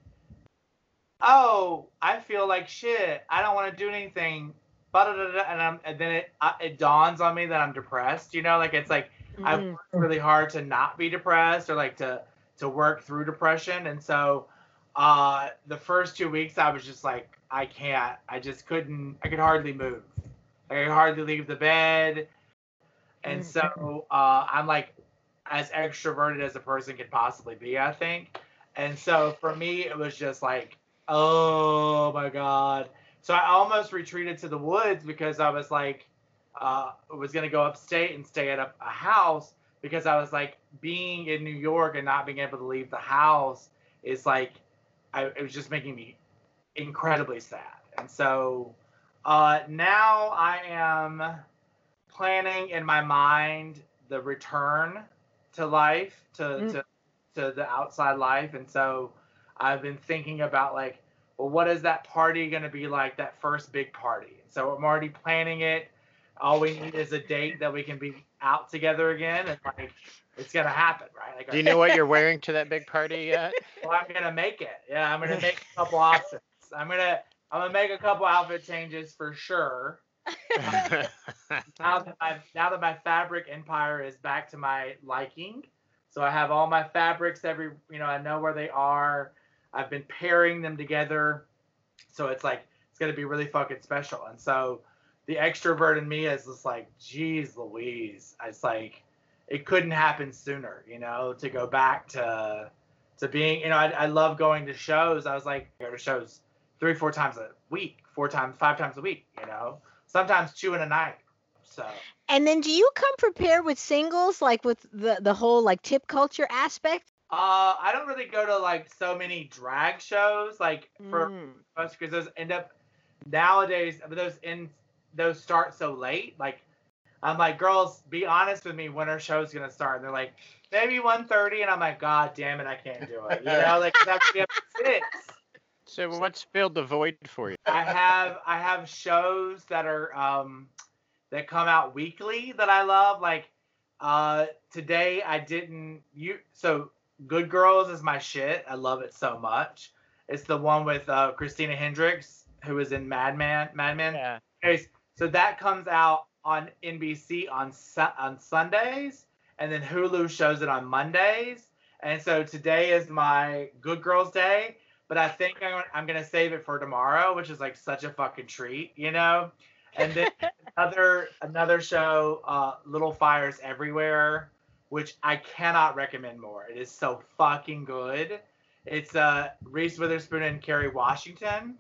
oh i feel like shit. I don't want to do anything. And i'm and then it uh, it dawns on me that i'm depressed you know? Like it's like I've Mm. worked really hard to not be depressed or like to to work through depression. And so uh the first two weeks I was just like, I can't. I just couldn't I could hardly move. I could hardly leave the bed. And so uh I'm like as extroverted as a person could possibly be, I think. And so for me it was just like, oh my God. So I almost retreated to the woods because I was like, uh, was gonna go upstate and stay at a, a house because I was like being in New York and not being able to leave the house is like I, it was just making me incredibly sad. And so uh, now I am planning in my mind the return to life to, Mm. to to the outside life and so I've been thinking about like well what is that party going to be like that first big party so I'm already planning it all we need is a date that we can be out together again and like it's gonna happen right? Like Do you know what you're wearing to that big party yet? well, i'm gonna make it. Yeah i'm gonna make a couple outfits. I'm gonna i'm gonna make a couple outfit changes for sure. Now that my now that my fabric empire is back to my liking so i have all my fabrics every you know i know where they are. I've been pairing them together. So it's like it's gonna be really fucking special. And so the extrovert in me is just like geez louise it's like it couldn't happen sooner you know to go back to to being you know i, I love going to shows i was like I go to shows three four times a week four times five times a week you know sometimes two in a night so And then do you come prepared with singles like with the the whole like tip culture aspect? uh i don't really go to like so many drag shows like for Mm. us because those end up nowadays but those in those start so late like i'm like girls be honest with me when our show's gonna start and they're like maybe 1.30 and i'm like god damn it i can't do it you know like 'cause I have to be up at six so what's filled the void for you? I have I have shows that are um that come out weekly that I love. Like Uh, today I didn't. You so Good Girls is my shit. I love it so much. It's the one with uh, Christina Hendricks, who was in Mad Men Madman. Yeah. Anyways, so that comes out on NBC on on Sundays, and then Hulu shows it on Mondays. And so today is my Good Girls Day, but I think I'm, I'm gonna save it for tomorrow, which is like such a fucking treat, you know. And then another another show, uh, Little Fires Everywhere, which I cannot recommend more. It is so fucking good. It's uh Reese Witherspoon and Kerry Washington.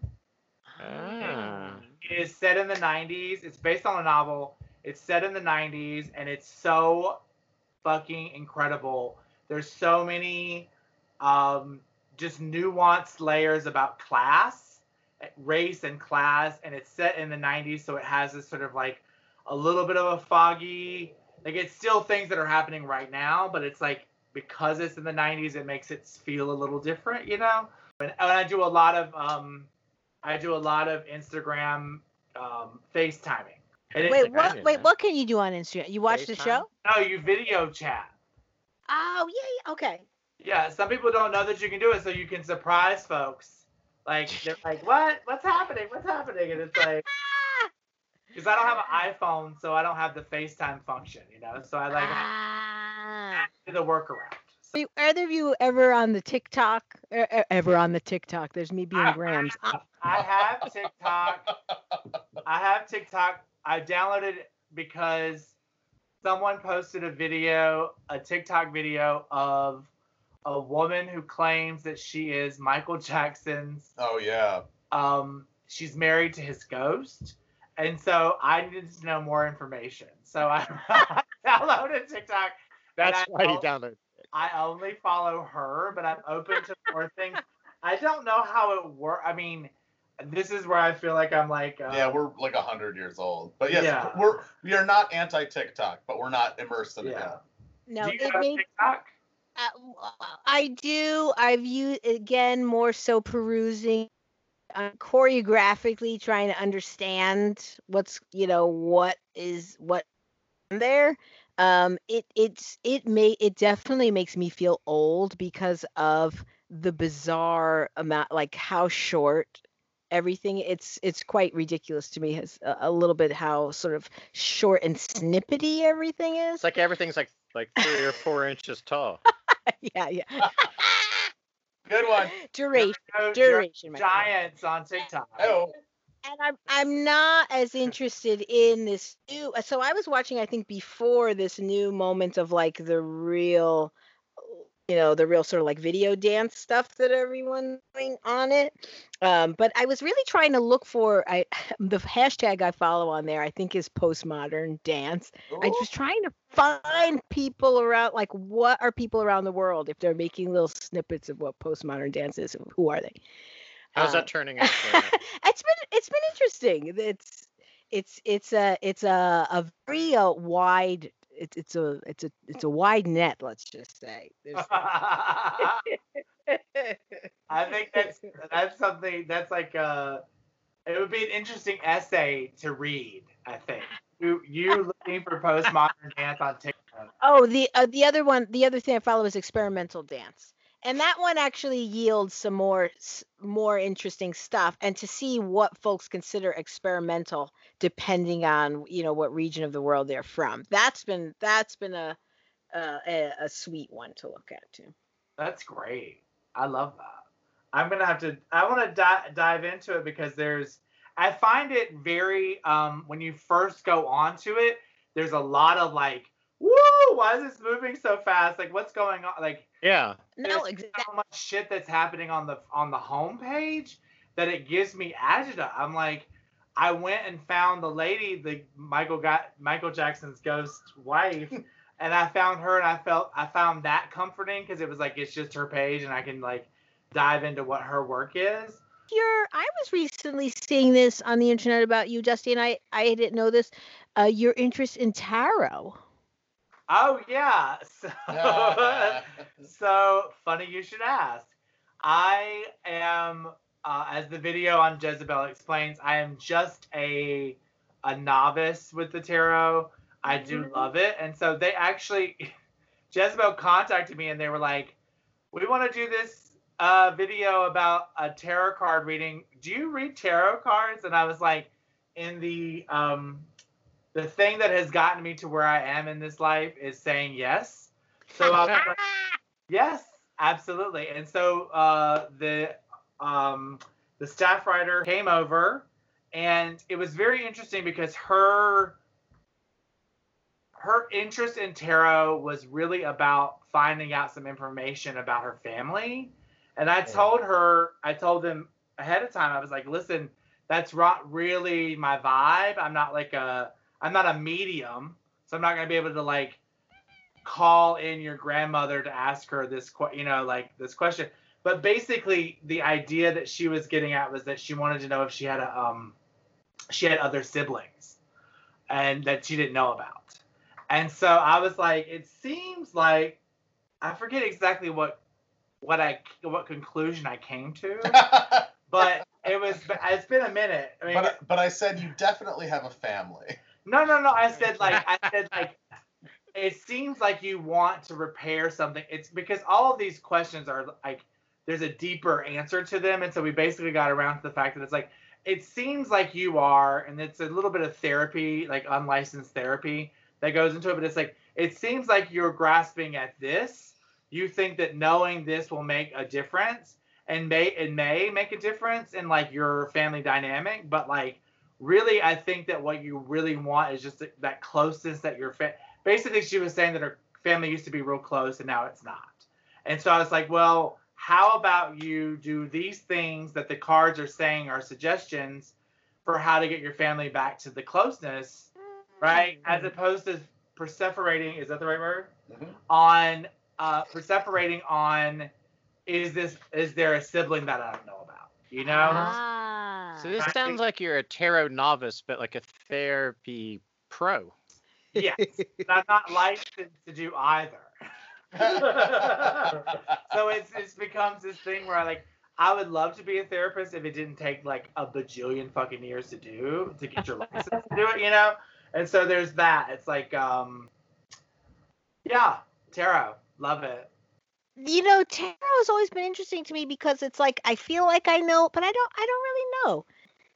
Ah. It is set in the 90s. It's based on a novel. It's set in the 90s, and it's so fucking incredible. There's so many um, just nuanced layers about class, race, and class, and it's set in the 90s, so it has this sort of like a little bit of a foggy, like it's still things that are happening right now, but it's like because it's in the 90s, it makes it feel a little different, you know. And, and I do a lot of um, I do a lot of Instagram um, FaceTiming. Wait, what? Wait, what can you do on Instagram? You watch the show? No, you video chat. Oh yeah, yeah, okay. Yeah, some people don't know that you can do it, so you can surprise folks. Like they're like, "What? What's happening? What's happening?" And it's like, because I don't have an iPhone, so I don't have the FaceTime function, you know. So I like Ah. do the workaround. So Wait, Are either of you ever on the TikTok? Ever on the TikTok? There's me being Grams. I have TikTok. I have TikTok. I downloaded it because someone posted a video, a TikTok video of a woman who claims that she is Michael Jackson's Oh yeah. um, she's married to his ghost. And so I needed to know more information. So I downloaded TikTok. That's I why you downloaded. I only follow her, but I'm open to more things. I don't know how it works. I mean, this is where I feel like I'm like, uh, Yeah, we're like a hundred years old. But yes, Yeah. we're we are not anti TikTok, but we're not immersed in it Yeah. yet. No, do you it have made TikTok? Uh, I do. I've used again more so perusing, uh, choreographically trying to understand what's you know what is what there. Um, it it's it may it definitely makes me feel old because of the bizarre amount, like how short everything. It's it's quite ridiculous to me. Has a, a little bit how sort of short and snippety everything is. It's like everything's like like three or four inches tall. yeah, yeah. Good one. Duration. No, duration. Giants on TikTok. Oh, and I'm I'm not as interested in this new. So I was watching, I think, before this new moment of like the real, you know, the real sort of like video dance stuff that everyone's doing on it. Um, but I was really trying to look for I the hashtag I follow on there. I think is postmodern dance. I was trying to find people around, like what are people around the world if they're making little snippets of what postmodern dance is? Who are they? How's Uh, that turning out? for it's been it's been interesting. It's it's it's a it's a a very uh, wide it's it's a it's a it's a wide net. Let's just say. I think that's that's something that's like uh it would be an interesting essay to read, I think. You you looking for postmodern dance on TikTok. oh, the uh, the other one, the other thing I follow is experimental dance, and that one actually yields some more more interesting stuff. And to see what folks consider experimental, depending on you know what region of the world they're from, that's been that's been a a, a, sweet one to look at too. That's great. I love that. I'm gonna have to. I want to di- dive into it because there's. I find it very. Um, when you first go onto it, there's a lot of like, woo! Why is this moving so fast? Like, what's going on? Like, yeah. No, there's exactly. so much shit that's happening on the on the homepage that it gives me agita. I'm like, I went and found the lady, the Michael got Michael Jackson's ghost wife, and I found her, and I felt I found that comforting because it was like it's just her page, and I can like dive into what her work is. your I was recently seeing this on the internet about you, Dusty, and I I didn't know this. Uh, your interest in tarot. Oh yeah, so so funny you should ask. I am, uh, as the video on Jezebel explains, I am just a a novice with the tarot. I do love it. And so they actually, Jezebel contacted me and they were like, we want to do this uh, video about a tarot card reading. Do you read tarot cards? And I was like, in the um, the thing that has gotten me to where I am in this life is saying yes. So I was like, yes, absolutely. And so uh, the um, the staff writer came over, and it was very interesting because her her interest in tarot was really about finding out some information about her family. And I told her, I told them ahead of time, I was like, listen, that's not really my vibe. I'm not like a, I'm not a medium, so I'm not gonna be able to like call in your grandmother to ask her this, you know, like this question. But basically, the idea that she was getting at was that she wanted to know if she had a, um, she had other siblings, and that she didn't know about. And so I was like, it seems like I forget exactly what what I what conclusion I came to, but it was it's been a minute. I mean, but but I said you definitely have a family. No, no, no. I said like I said like it seems like you want to repair something. It's because all of these questions are like there's a deeper answer to them, and so we basically got around to the fact that it's like it seems like you are, and it's a little bit of therapy, like unlicensed therapy that goes into it, but it's like it seems like you're grasping at this. You think that knowing this will make a difference, and may it may make a difference in like your family dynamic, but like really, I think that what you really want is just that closeness that your fa- basically she was saying that her family used to be real close and now it's not. And so I was like, well, how about you do these things that the cards are saying are suggestions for how to get your family back to the closeness, right? As opposed to perseverating, is that the right word? Mhm. On uh perseverating on is this is there a sibling that I don't know about? You know? Ah. So this sounds like you're a tarot novice, but like a therapy pro. Yes. but I'm not licensed to do either. so it's it's becomes this thing where I like I would love to be a therapist if it didn't take like a bajillion fucking years to do to get your license to do it, you know? And so there's that. It's like um yeah, tarot. Love it. You know, tarot has always been interesting to me because it's like I feel like I know, but I don't. I don't really know.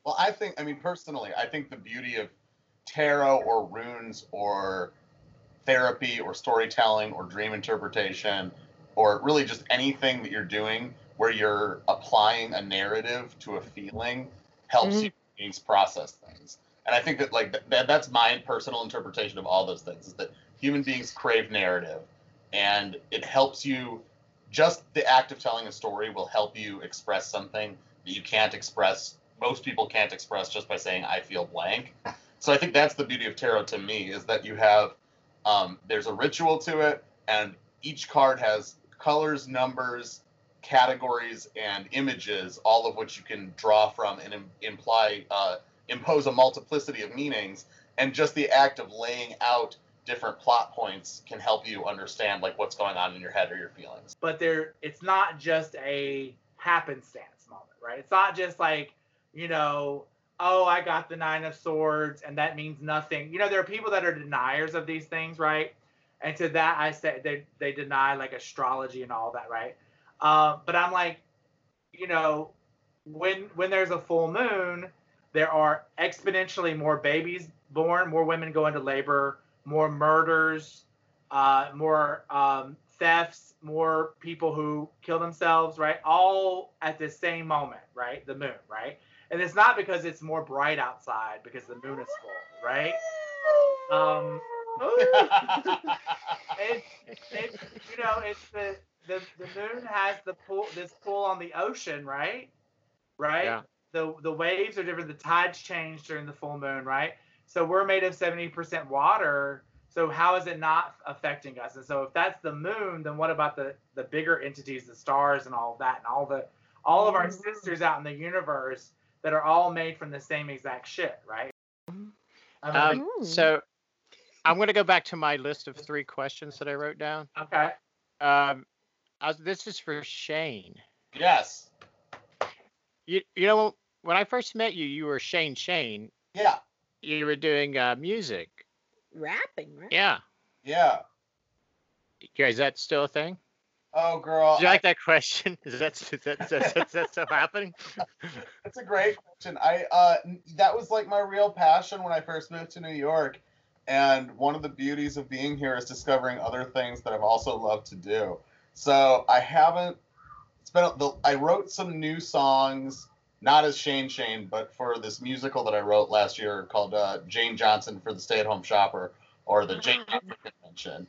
Well, I think, I mean, personally, I think the beauty of tarot or runes or therapy or storytelling or dream interpretation or really just anything that you're doing where you're applying a narrative to a feeling helps Mhm. you process things. And I think that like that, that's my personal interpretation of all those things is that human beings crave narrative and it helps you just the act of telling a story will help you express something that you can't express most people can't express just by saying I feel blank. So I think that's the beauty of tarot to me is that you have um, there's a ritual to it, and each card has colors, numbers, categories, and images, all of which you can draw from and im- imply uh, impose a multiplicity of meanings. And just the act of laying out different plot points can help you understand like what's going on in your head or your feelings. but there it's not just a happenstance moment, right? It's not just like, you know, oh, I got the nine of swords and that means nothing. You know, there are people that are deniers of these things, right? And to that I say they they deny like astrology and all that, right? Uh, but I'm like, you know, when when there's a full moon, there are exponentially more babies born, more women go into labor, more murders, uh, more um, thefts, more people who kill themselves, right? All at the same moment, right? The moon, right? And it's not because it's more bright outside because the moon is full, right? Um, it's, it's you know, it's the, the the moon has the pull this pull on the ocean, right? Right? Yeah. The the waves are different, the tides change during the full moon, right? So we're made of 70% water. So how is it not affecting us? And so if that's the moon, then what about the the bigger entities, the stars and all of that, and all the all of our sisters out in the universe that are all made from the same exact shit, right? I Um, so I'm going to go back to my list of three questions that I wrote down. okay. Um, I was, this is for Shane. yes. You, you know, when I first met you, you were Shane Shane. Yeah. You were doing uh, music. rapping, right? Yeah. Yeah. Yeah, is that still a thing? Oh, girl. Do you like that question? Is that is that, is that, is that still happening? That's a great question. I uh, that was like my real passion when I first moved to New York, and one of the beauties of being here is discovering other things that I've also loved to do. So I haven't. It's been the, I wrote some new songs, not as Shane Shane, but for this musical that I wrote last year called uh, Jane Johnson for the Stay at Home Shopper or the Jane Johnson Convention.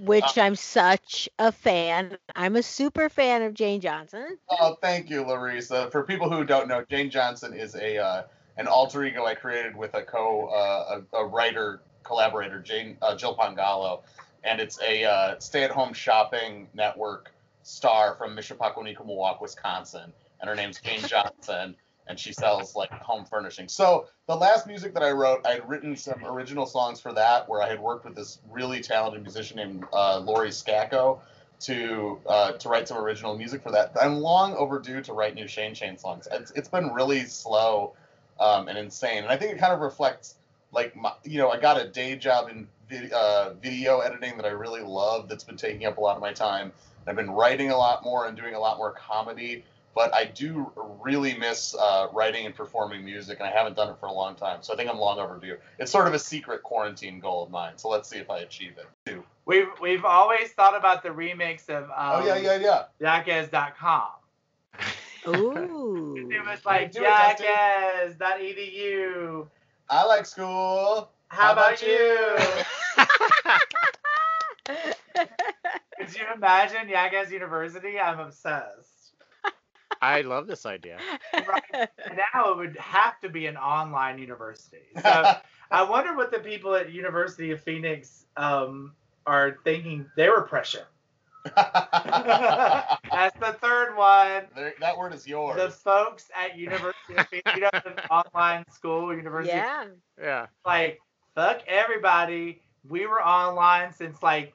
Which I'm such a fan. I'm a super fan of Jane Johnson. Oh, thank you, Larissa. For people who don't know, Jane Johnson is a uh, an alter ego I created with a co uh, a, a writer collaborator, Jane uh, Jill Pongallo, and it's a uh, stay at home shopping network star from Mishapakwaneka, Milwaukee, Wisconsin, and her name's Jane Johnson, and she sells like home furnishing. So the last music that I wrote, I had written some original songs for that, where I had worked with this really talented musician named uh, Lori Scacco to uh, to write some original music for that. I'm long overdue to write new Shane Shane songs. It's, it's been really slow um, and insane, and I think it kind of reflects like my, you know I got a day job in vid- uh, video editing that I really love that's been taking up a lot of my time. I've been writing a lot more and doing a lot more comedy, but I do really miss uh, writing and performing music, and I haven't done it for a long time. So I think I'm long overdue. It's sort of a secret quarantine goal of mine. So let's see if I achieve it. too. We've we've always thought about the remix of um, Oh yeah, yeah, yeah. Yakez.com. Ooh. It was like Do it, Dusty. Yakez.edu. I like school. How, How about, about you? Could you imagine Yakez University? I'm obsessed. I love this idea. Right. now it would have to be an online university. So I wonder what the people at University of Phoenix um, are thinking. They were prescient. That's the third one. There- that word is yours. The folks at University of Phoenix, you know, the online school, University, of yeah. Yeah. like fuck everybody. We were online since like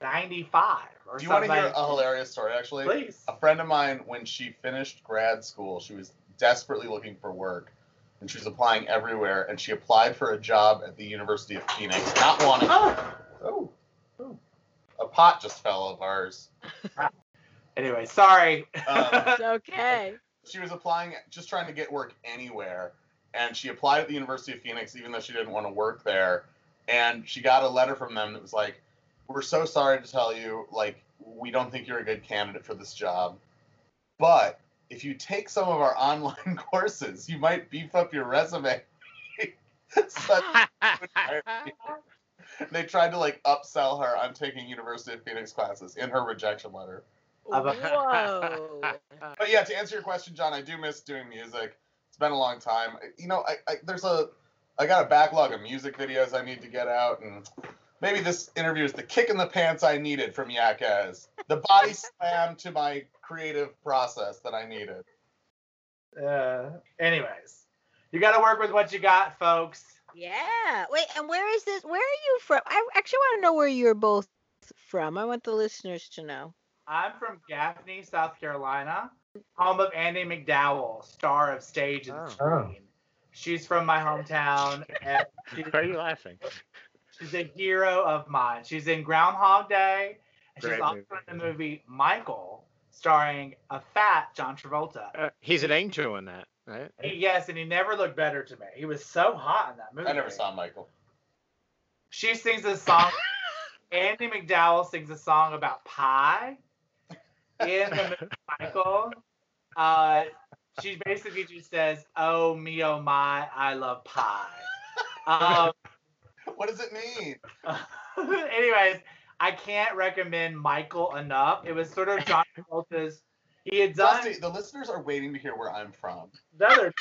'95 or Do you want to hear a hilarious story? Actually, Please. a friend of mine, when she finished grad school, she was desperately looking for work, and she was applying everywhere. And she applied for a job at the University of Phoenix, not wanting. Oh. Oh, a pot just fell of ours. Anyway, sorry. Um, It's okay. she was applying, just trying to get work anywhere, and she applied at the University of Phoenix, even though she didn't want to work there. And she got a letter from them that was like, "We're so sorry to tell you, like, we don't think you're a good candidate for this job, but if you take some of our online courses, you might beef up your resume." They tried to like upsell her on taking University of Phoenix classes in her rejection letter. Whoa. But yeah, to answer your question, John, I do miss doing music. It's been a long time. You know, I, I there's a I got a backlog of music videos I need to get out, and maybe this interview is the kick in the pants I needed from Yakez, the body slam to my creative process that I needed. Uh, anyways, you got to work with what you got, folks. Yeah. Wait, and where is this? Where are you from? I actually want to know where you're both from. I want the listeners to know. I'm from Gaffney, South Carolina, home of Andie MacDowell, star of stage and Oh. screen. She's from my hometown, and she's, Why are you laughing? She's a hero of mine. She's in Groundhog Day, and she's also movie. in the movie Michael, starring a fat John Travolta. Uh, he's an angel in that, right? He- yes, and he never looked better to me. He was so hot in that movie. I never saw Michael. She sings a song. Andie MacDowell sings a song about pie in the movie Michael. Uh, she basically just says, "Oh me, oh my, I love pie." Um, What does it mean? anyways, I can't recommend Michael enough. It was sort of John Travolta's. He had done Dusty, the listeners are waiting to hear where I'm from. the other.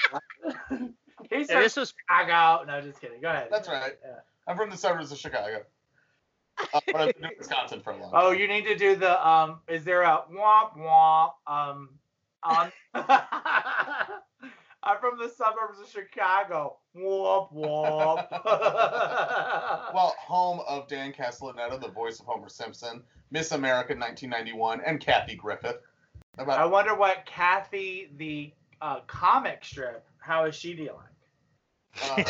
He's Yeah, this was Chicago. No, just kidding. Go ahead. That's right. Yeah. I'm from the suburbs of Chicago. Uh, but I've been in Wisconsin for a long Oh, time. you need to do the um. Is there a womp womp um on? I'm from the suburbs of Chicago. Womp womp. Well, home of Dan Castellaneta, the voice of Homer Simpson, Miss America 1991, and Kathy Griffin. I wonder what Cathy the uh, comic strip. How is she dealing? Uh,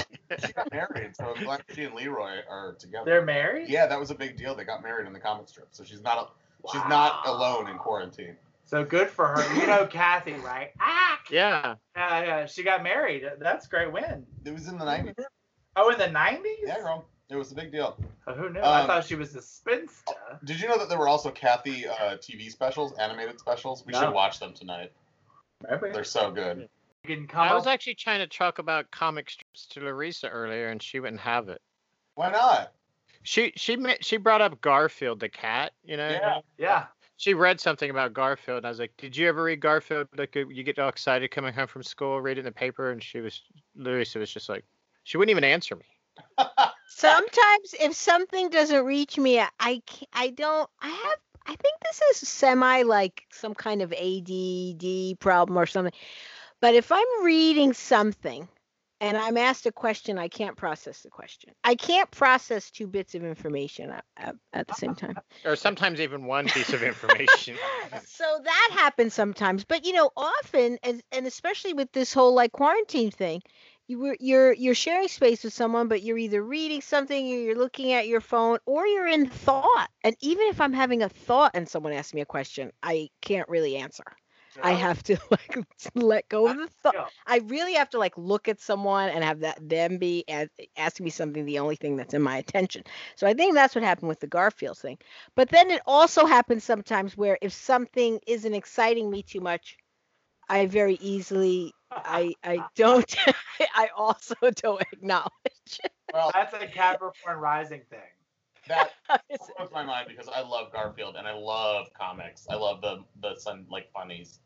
she got married, so I'm glad she and Leroy are together. They're married. Yeah, that was a big deal. They got married in the comic strip, so she's not she's not alone in quarantine. So good for her. You know Cathy, right? Ah, Yeah. yeah, yeah. She got married. That's a great win. It was in the '90s. Oh, in the nineties? Yeah, girl. It was a big deal. Oh, who knew? I Um, thought she was a spinster. Did you know that there were also Cathy uh, TV specials, animated specials? We No. should watch them tonight. Maybe. They're so good. You can come I was up- actually trying to talk about comic strips to Larissa earlier, and she wouldn't have it. Why not? She she ma- she brought up Garfield the cat. You know. Yeah. Yeah. She read something about Garfield, and I was like, "Did you ever read Garfield? Like, uh, you get all excited coming home from school, read it in the paper." And she was, Larissa was just like, she wouldn't even answer me. Sometimes if something doesn't reach me, I I I don't I have I think this is semi like some kind of ADD problem or something. But if I'm reading something and I'm asked a question, I can't process the question. I can't process two bits of information at, at, at the same time. Or sometimes even one piece of information. so that happens sometimes but you know often and, and especially with this whole like quarantine thing you were you're you're sharing space with someone but you're either reading something or you're looking at your phone or you're in thought and even if i'm having a thought and someone asks me a question i can't really answer i have to like let go of the thought Yeah. i really have to like look at someone and have that them be a- asking me something the only thing that's in my attention so i think that's what happened with the garfield thing but then it also happens sometimes where if something isn't exciting me too much, I very easily I I don't I also don't acknowledge. Well, That's a Capricorn rising thing. that It's- blows my mind because I love Garfield and I love comics. I love the the sun like funnies.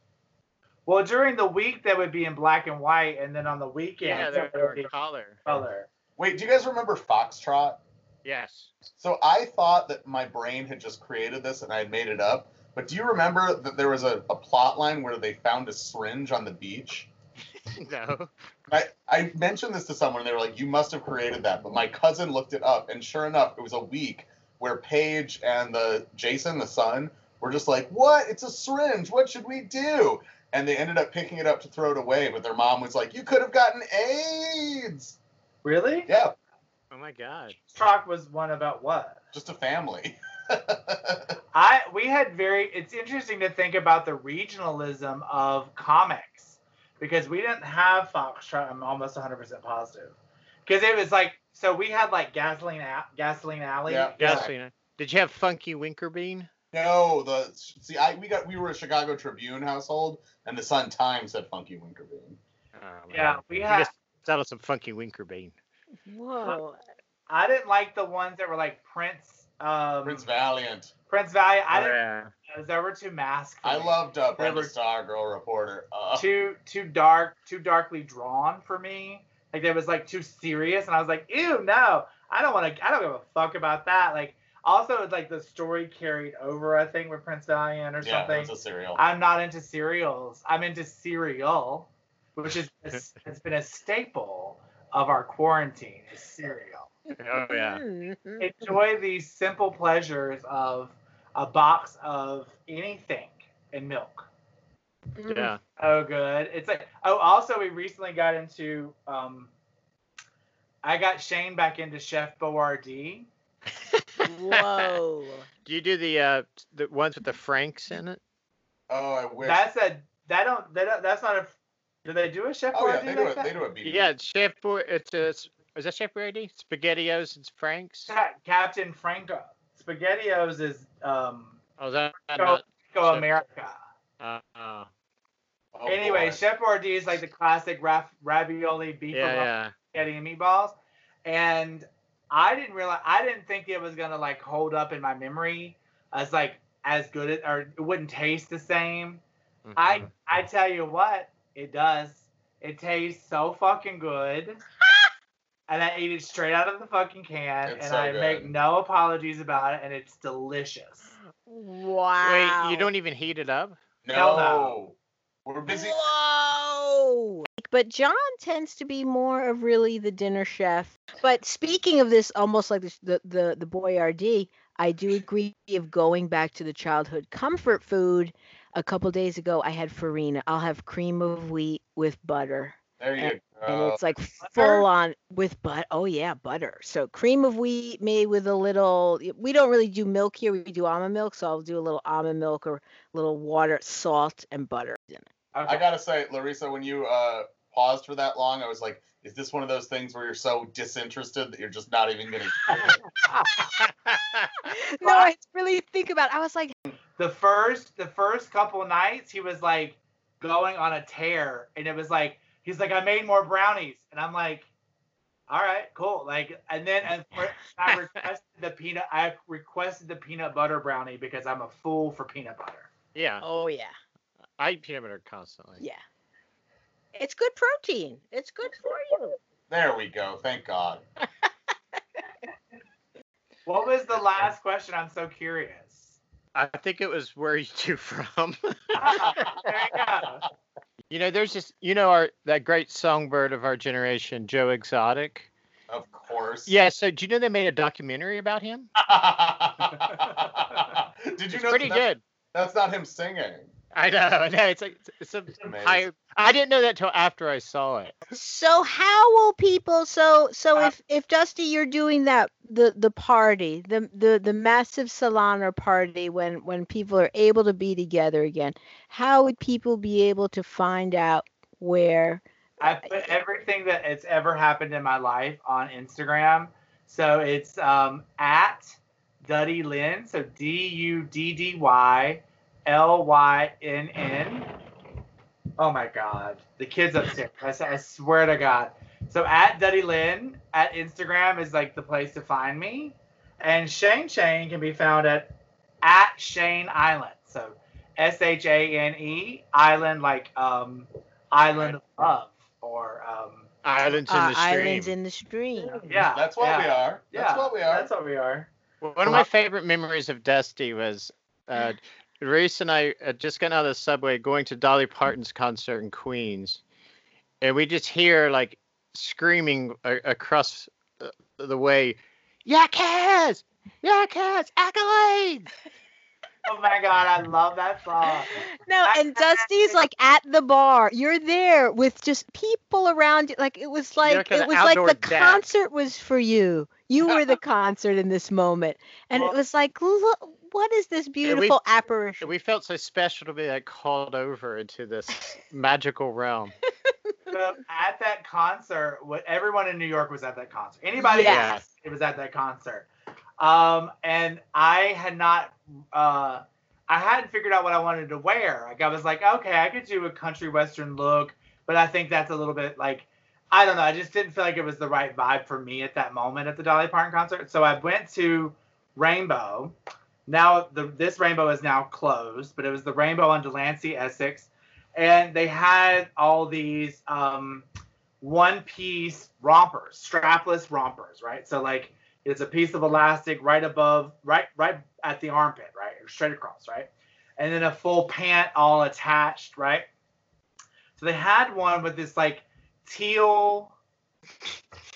Well, during the week they would be in black and white, and then on the weekend yeah, they they're, would be color. color. Wait, do you guys remember Foxtrot? Yes. So I thought that my brain had just created this and I had made it up. But do you remember that there was a, a plot line where they found a syringe on the beach? no. I, I mentioned this to someone and they were like, You must have created that. But my cousin looked it up and sure enough, it was a week where Paige and the Jason, the son, were just like, What? It's a syringe. What should we do? And they ended up picking it up to throw it away, but their mom was like, You could have gotten AIDS. Really? Yeah, Oh my god. Talk was one about what? just a family. I we had very. It's interesting to think about the regionalism of comics because we didn't have Foxtrot. I'm almost 100 percent positive because it was like so we had like gasoline A- gasoline alley. Yeah. Gasolina. Did you have Funky Winkerbean? No, the see, I we got we were a Chicago Tribune household, and the Sun Times had Funky Winkerbean. Oh. Yeah, we You had. just settled some Funky Winkerbean. Whoa. I didn't like the ones that were like Prince. Um, Prince Valiant. Prince Valiant. I didn't. yeah. They were too masked. I loved uh, They Brenda were Girl Reporter. Uh, too too dark, too darkly drawn for me. Like it was like too serious, and I was like, ew, no, I don't want to. I don't give a fuck about that. Like also, like the story carried over. I think with Prince Valiant or yeah, something. it's a cereal. I'm not into cereals. I'm into cereal, which is has been a staple of our quarantine. Is cereal. Oh yeah. Mhm. Enjoy these simple pleasures of a box of anything and milk. Yeah. Oh, good. It's like oh, also we recently got into um, I got Shane back into Chef Boyardee. Whoa. Do you do the uh the ones with the Franks in it? oh, I wish. That's a that don't that don't, that's not a. Do they do a Chef oh yeah, Boyardee they do like it. that? They do it. BB. Yeah, it's Chef Boy. It's a. Is that Chef Boyardee? Spaghettios and Franks. Ca- Captain Franco. Spaghettios is um Oh, is that Go- not? Go America. Uh, uh, Oh, anyway, boy. Chef Boyardee is like the classic raf- ravioli beef yeah, and yeah. spaghetti and meatballs, and I didn't realize I didn't think it was gonna like hold up in my memory as like as good as or it wouldn't taste the same. I Mhm. I tell you what, it does. It tastes so fucking good. and I ate it straight out of the fucking can, It's and so I make no apologies about it, and it's delicious. Wow. Wait, you don't even heat it up? no. Hell no. We're busy. Whoa! But John tends to be more of really the dinner chef. But speaking of this, almost like this, the the the Boyardee, I do agree of going back to the childhood comfort food. A couple days ago, I had farina. I'll have cream of wheat with butter, There you and go. And it's like full on with but oh yeah butter so cream of wheat made with a little we don't really do milk here we do almond milk so i'll do a little almond milk or a little water salt and butter in it. I gotta say, Larissa, when you uh, paused for that long, I was like, "Is this one of those things where you're so disinterested that you're just not even gonna?" no i really think about it. i was like the first the first couple nights he was like going on a tear and it was like he's like i made more brownies and i'm like all right cool like and then and for, i requested the peanut i requested the peanut butter brownie because i'm a fool for peanut butter Yeah, oh yeah I eat peanut butter constantly. yeah it's good protein it's good for you there we go. Thank God. what was the last question i'm so curious I think it was where you two from. Ah, there you go you know, there's just you know our that great songbird of our generation, Joe Exotic. Of course. Yeah. So do you know they made a documentary about him? Did you It's know pretty that good. that's not him singing? I know. I know. It's like it's a amazing. higher. I didn't know that till after I saw it. So how will people? So so Uh, if if Dusty, you're doing that the the party, the the the massive Solana party when when people are able to be together again, how would people be able to find out where? I put everything that has ever happened in my life on Instagram. So it's um, at Duddy Lynn. So D U D D Y L Y N N. Oh my God. The kids upstairs. I, swear to God. So at Duddy Lynn at Instagram is like the place to find me. And Shane Shane can be found at at Shane Island. So S H A N E Island like um Island of Love or um Islands in Uh, the stream. islands in the stream. yeah That's what yeah, we are. That's yeah, what we are. That's what we are. One of my favorite memories of Dusty was uh, Reese and I had just got out of the subway going to Dolly Parton's concert in Queens, and we just hear like screaming a- across uh, the way, "Yakez! Yeah, Kaz! Accolades!" Oh my god, I love that song. No, and Dusty's like at the bar. You're there with just people around you. Like it was like like it was like the deck. concert was for you. You were the concert in this moment, and it was like, look, what is this we- beautiful apparition? We felt so special to be like called over into this magical realm. So at that concert, what everyone in New York was at that concert. Anybody Yes. else, it was at that concert. Um, and I had not uh I hadn't figured out what I wanted to wear. Like I was like, okay, I could do a country western look, but I think that's a little bit like I don't know. I just didn't feel like it was the right vibe for me at that moment at the Dolly Parton concert. So I went to Rainbow. Now the this Rainbow is now closed, but it was the Rainbow on Delancey, Essex, and they had all these um, one piece rompers, strapless rompers, right? So like it's a piece of elastic right above, right, right at the armpit, right, or straight across, right, and then a full pant all attached, right. So they had one with this like teal,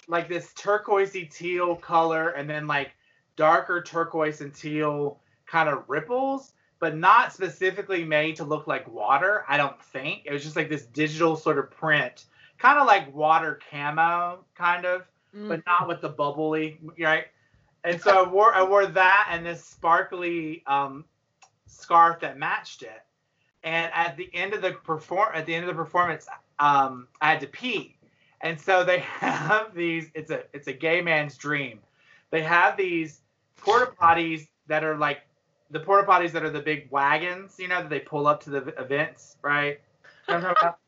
like this turquoisey teal color, and then like darker turquoise and teal kind of ripples, but not specifically made to look like water. I don't think it was just like this digital sort of print, kind of like water camo, kind of but not with the bubbly, right? And so I wore I wore that and this sparkly um, scarf that matched it. And at the end of the perform at the end of the performance, um, I had to pee. And so they have these. It's a it's a gay man's dream. They have these porta potties that are like the porta potties that are the big wagons, you know, that they pull up to the events, right? You know what I'm?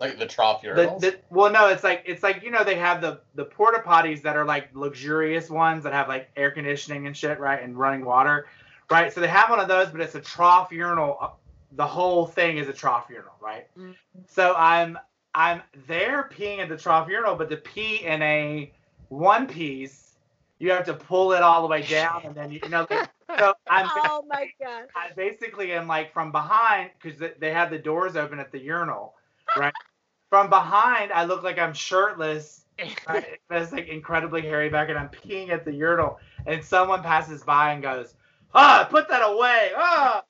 Like the trough the, urinals. the, well no it's like it's like you know they have the the porta potties that are like luxurious ones that have like air conditioning and shit right and running water right so they have one of those but it's a trough urinal Uh, the whole thing is a trough urinal right Mhm. so i'm i'm there peeing at the trough urinal but to pee in a one piece you have to pull it all the way down and then you, you know like, so i'm oh my god. I basically am like from behind because they have the doors open at the urinal, right? from behind, I look like I'm shirtless. Right? It's like incredibly hairy back, and I'm peeing at the urinal, and someone passes by and goes, "Ah, put that away!" Ah.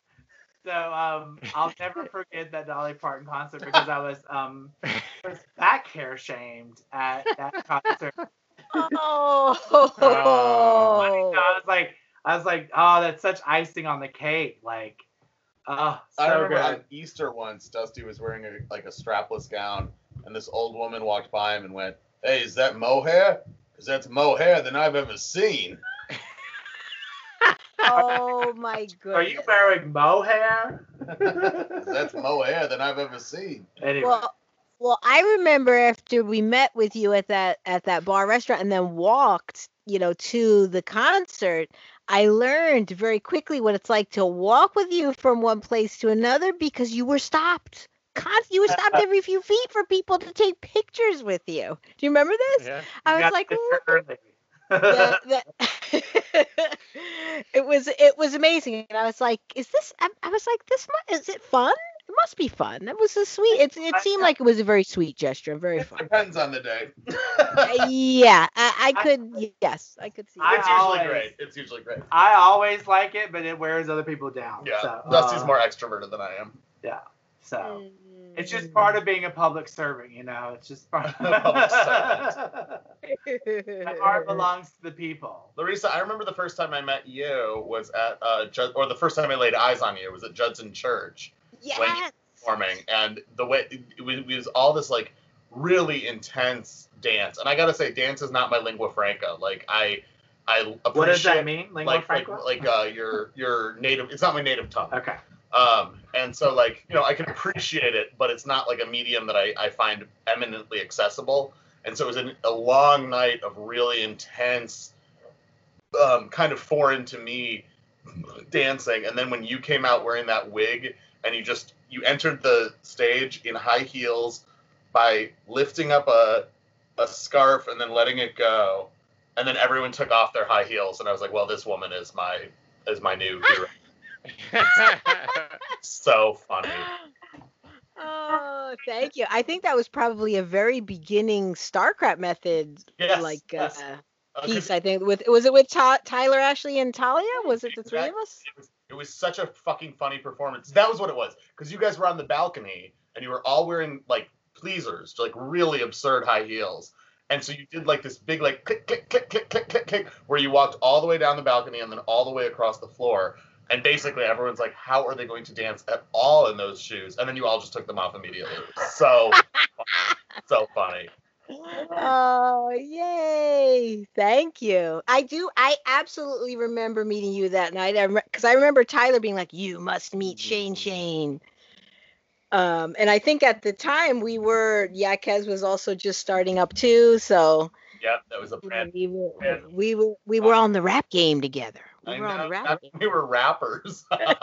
So um, I'll never forget that Dolly Parton concert because I was um, was back hair shamed at that concert. Oh. I was like, I was like, oh, that's such icing on the cake. Like, oh, so I remember good. on Easter once, Dusty was wearing a, like a strapless gown, and this old woman walked by him and went, "Hey, is that mohair? Because that's mohair than I've ever seen." oh my goodness. Are you wearing mohair? that's mohair than I've ever seen. Anyway, Well, well, I remember after we met with you at that at that bar restaurant and then walked, you know, to the concert. I learned very quickly what it's like to walk with you from one place to another because you were stopped. You were stopped every few feet for people to take pictures with you. Do you remember this? Yeah. I was like, the- the- it was it was amazing and i was like is this i, I was like this is it fun it must be fun that was a sweet it, it seemed like it was a very sweet gesture and very It fun depends on the day. Yeah I, I could yes i could see it's that. usually always- great. It's usually great. I always like it, but it wears other people down. Yeah, so, Dusty's uh, more extroverted than I am. Yeah, so it's Mm. just part of being a public servant, you know. It's just part. Of public the heart belongs to the people. Larissa, I remember the first time I met you was at uh, Jud- or the first time I laid eyes on you was at Judson Church yes performing, and the way it was, it was all this like really intense dance, and I gotta say, dance is not my lingua franca. Like I, I appreciate What does that mean? Lingua like like franca? like uh, your your native. It's not my native tongue. okay. Um, and so like, you know, I can appreciate it, but it's not like a medium that I, I find eminently accessible. And so it was an, a long night of really intense, um, kind of foreign to me dancing. And then when you came out wearing that wig and you just, you entered the stage in high heels by lifting up a, a scarf and then letting it go. And then everyone took off their high heels. And I was like, well, this woman is my, is my new hero. so funny. oh thank you i think that was probably a very beginning starcraft method Yes, like yes. uh, Uh, 'cause piece i think with was it with Ta- tyler ashley and talia was it the three of us It was, such a fucking funny performance. That was what it was. Because you guys were on the balcony and you were all wearing like pleasers, like really absurd high heels. And so you did like this big like click click click click click click click where you walked all the way down the balcony and then all the way across the floor. And basically everyone's like, how are they going to dance at all in those shoes? And then you all just took them off immediately. So so funny. Oh, yay. Thank you. I do. I absolutely remember meeting you that night. I Because I remember Tyler being like, you must meet Shane Shane. Um, and I think at the time we were, Yakez was also just starting up too. So yeah, that was a brand we were, we were, we were on the rap game together. We I were on the rap game. we were rappers. uh,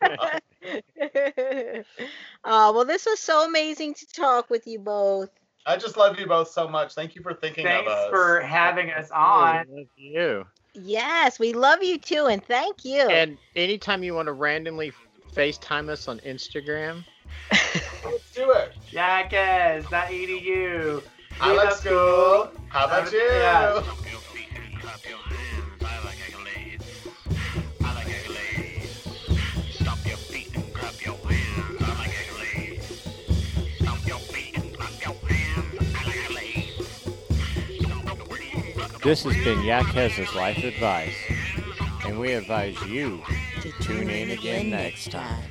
well, this was so amazing to talk with you both. I just love you both so much. Thank you for thinking Thanks of us. Thanks for having us on. Love you. Yes, we love you too, and thank you. And anytime you want to randomly FaceTime us on Instagram, Let's do it. Jackass.edu. I like love school. How about you? Yeah. This has been Yakez's Life Advice, and we advise you to tune in again next time.